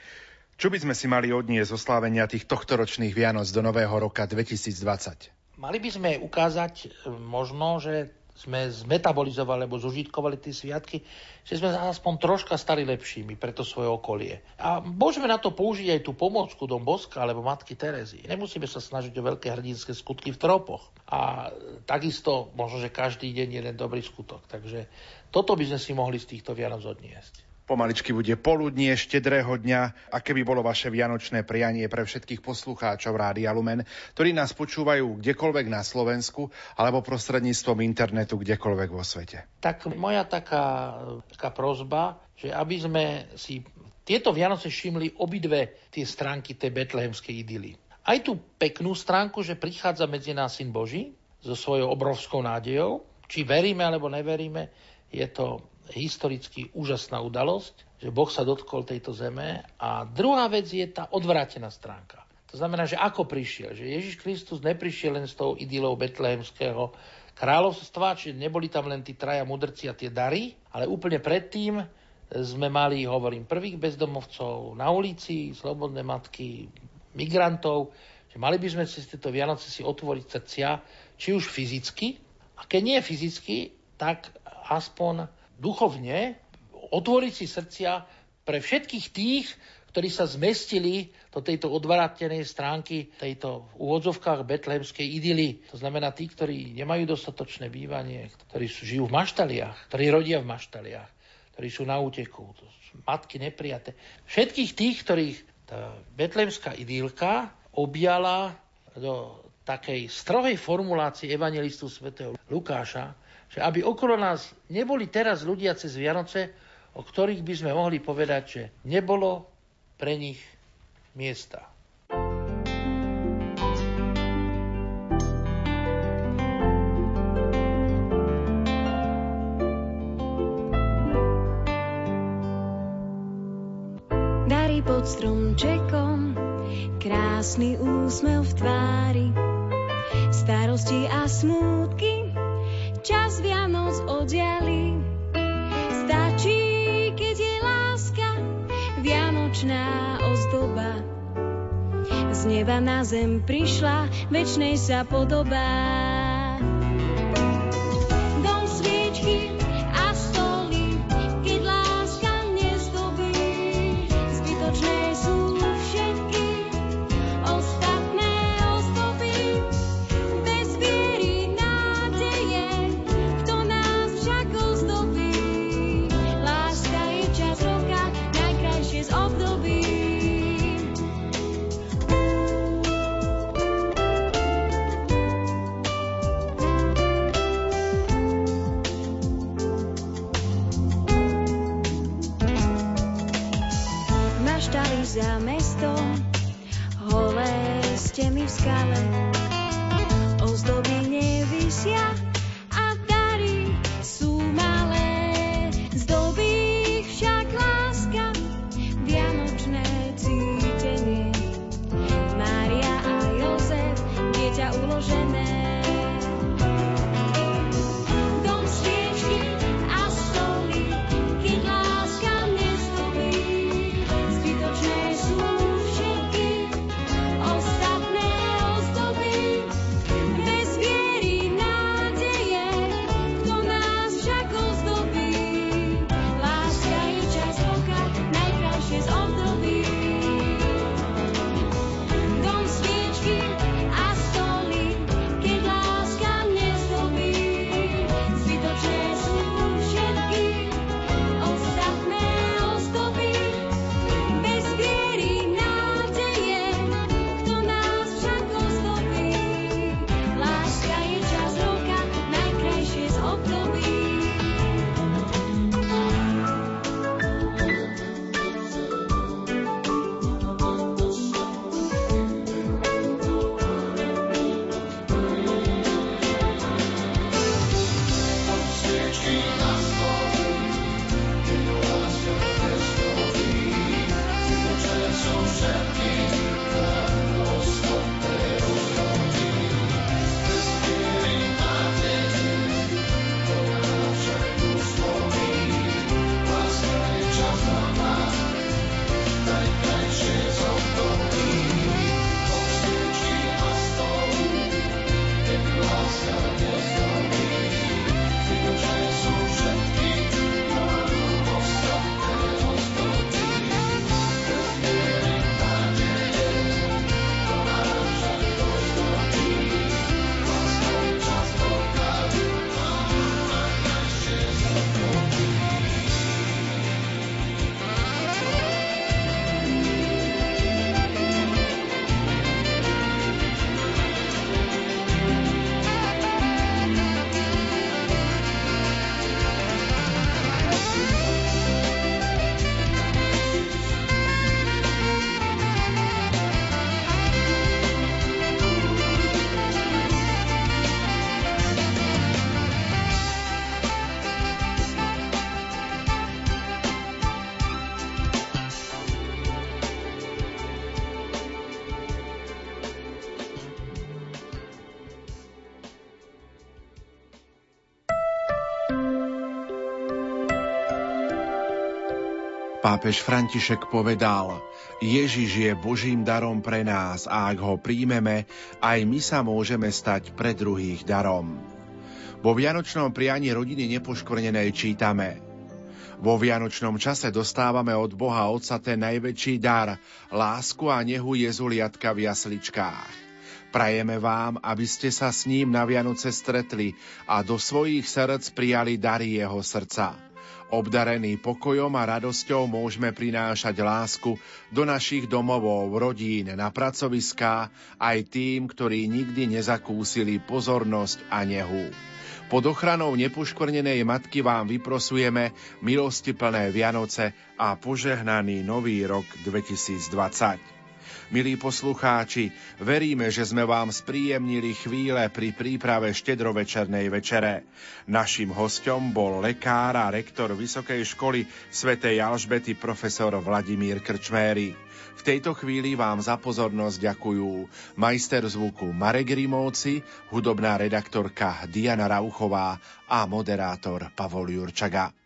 Čo by sme si mali odniesť zo slávenia tých tohtoročných Vianoc do nového roka 2020? Mali by sme ukázať e, možno, že sme zmetabolizovali alebo zužitkovali tie sviatky, že sme aspoň troška stali lepšími pre to svoje okolie. A môžeme na to použiť aj tú pomôcku Dom Boska alebo Matky Terezy. Nemusíme sa snažiť o veľké hrdinské skutky v tropoch. A takisto možno, že každý deň jeden dobrý skutok. Takže toto by sme si mohli z týchto Vianoc odniesť. Pomaličky bude poludnie štedrého dňa. Aké by bolo vaše vianočné prianie pre všetkých poslucháčov Rádia Lumen, ktorí nás počúvajú kdekoľvek na Slovensku alebo prostredníctvom internetu kdekoľvek vo svete? Tak moja taká, taká prozba, že aby sme si tieto Vianoce všimli obidve tie stránky tej betlehemskej idyly. Aj tú peknú stránku, že prichádza medzi nás Syn Boží so svojou obrovskou nádejou, či veríme alebo neveríme, je to historicky úžasná udalosť, že Boh sa dotkol tejto zeme. A druhá vec je tá odvrátená stránka. To znamená, že ako prišiel, že Ježiš Kristus neprišiel len s tou idylou betlehemského kráľovstva, čiže neboli tam len tí traja mudrci a tie dary, ale úplne predtým sme mali, hovorím, prvých bezdomovcov na ulici, slobodné matky, migrantov, že mali by sme si tieto Vianoce si otvoriť srdcia, či už fyzicky, a keď nie fyzicky, tak aspoň duchovne otvoriť si srdcia pre všetkých tých, ktorí sa zmestili do tejto odvrátenej stránky tejto v úvodzovkách betlehemskej idyly. To znamená tí, ktorí nemajú dostatočné bývanie, ktorí sú, žijú v maštaliach, ktorí rodia v maštaliach, ktorí sú na úteku, to sú matky nepriate. Všetkých tých, ktorých tá betlehemská idylka objala do takej strohej formulácie evangelistu svätého Lukáša, že aby okolo nás neboli teraz ľudia cez Vianoce, o ktorých by sme mohli povedať, že nebolo pre nich miesta. Dary pod stromčekom, krásny úsmev v tvári, starosti a čas Vianoc odiali. Stačí, keď je láska, vianočná ozdoba. Z neba na zem prišla, večnej sa podobá. Pápež František povedal, Ježiš je Božím darom pre nás a ak ho príjmeme, aj my sa môžeme stať pre druhých darom. Vo Vianočnom prianí rodiny nepoškvrnenej čítame Vo Vianočnom čase dostávame od Boha Otca ten najväčší dar, lásku a nehu jezuliatka v jasličkách. Prajeme vám, aby ste sa s ním na Vianoce stretli a do svojich srdc prijali dary jeho srdca – Obdarení pokojom a radosťou môžeme prinášať lásku do našich domovov, rodín, na pracoviská, aj tým, ktorí nikdy nezakúsili pozornosť a nehu. Pod ochranou nepoškvrnenej matky vám vyprosujeme milosti plné Vianoce a požehnaný nový rok 2020. Milí poslucháči, veríme, že sme vám spríjemnili chvíle pri príprave štedrovečernej večere. Naším hostom bol lekár a rektor Vysokej školy svätej Alžbety profesor Vladimír Krčméry. V tejto chvíli vám za pozornosť ďakujú majster zvuku Marek Rimovci, hudobná redaktorka Diana Rauchová a moderátor Pavol Jurčaga.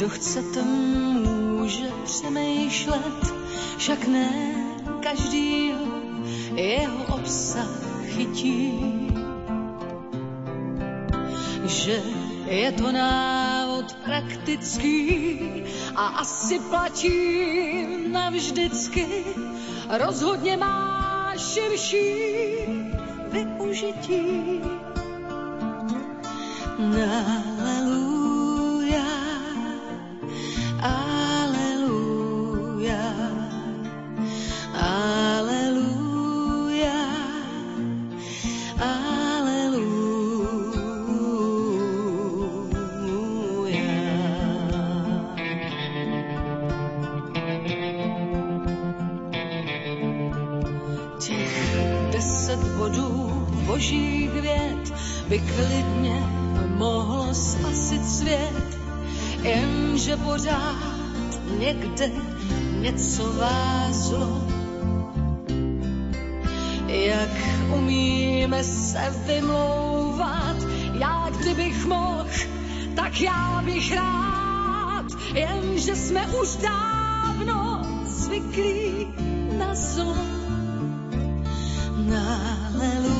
Kdo chcete, může přemýšlet, však ne každý jeho obsah chytí. Že je to návod praktický a asi platí navždycky. Rozhodně má širší využití. Naleluja. božích věd by klidně mohlo spasit svět, jenže pořád někde něco vázlo. Jak umíme se vymlouvat, já kdybych mohl, tak já bych rád, jenže jsme už dávno zvyklí na zlo. Naleluja. kopce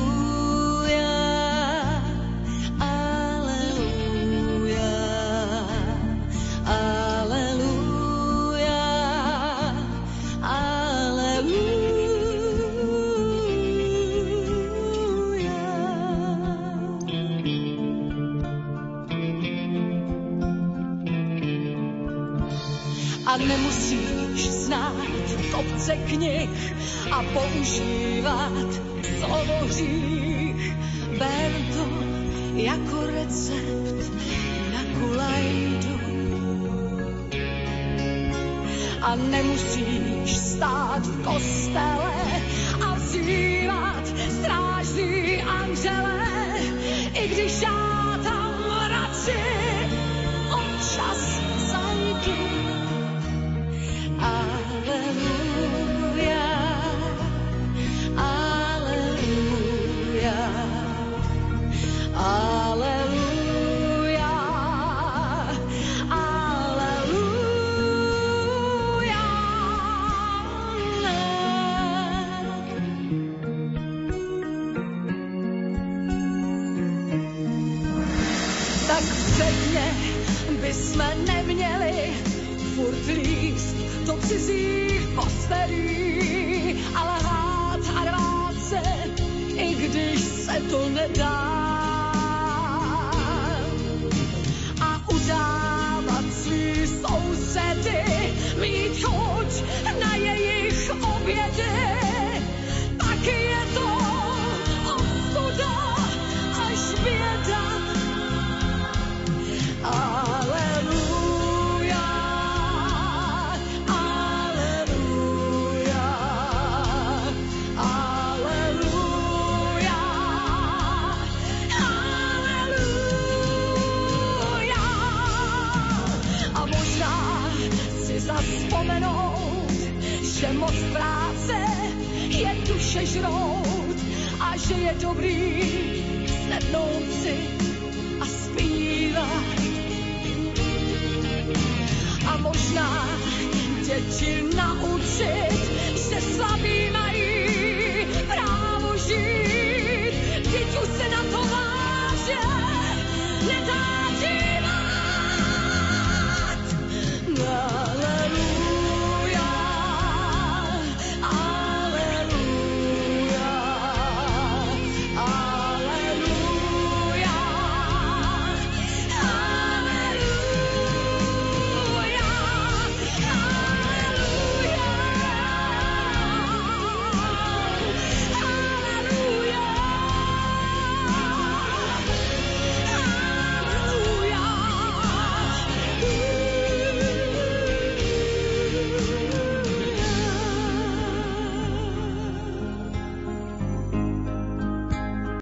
a používat slovo hřích. Ber to jako recept na kulajdu. A nemusíš stát v kostele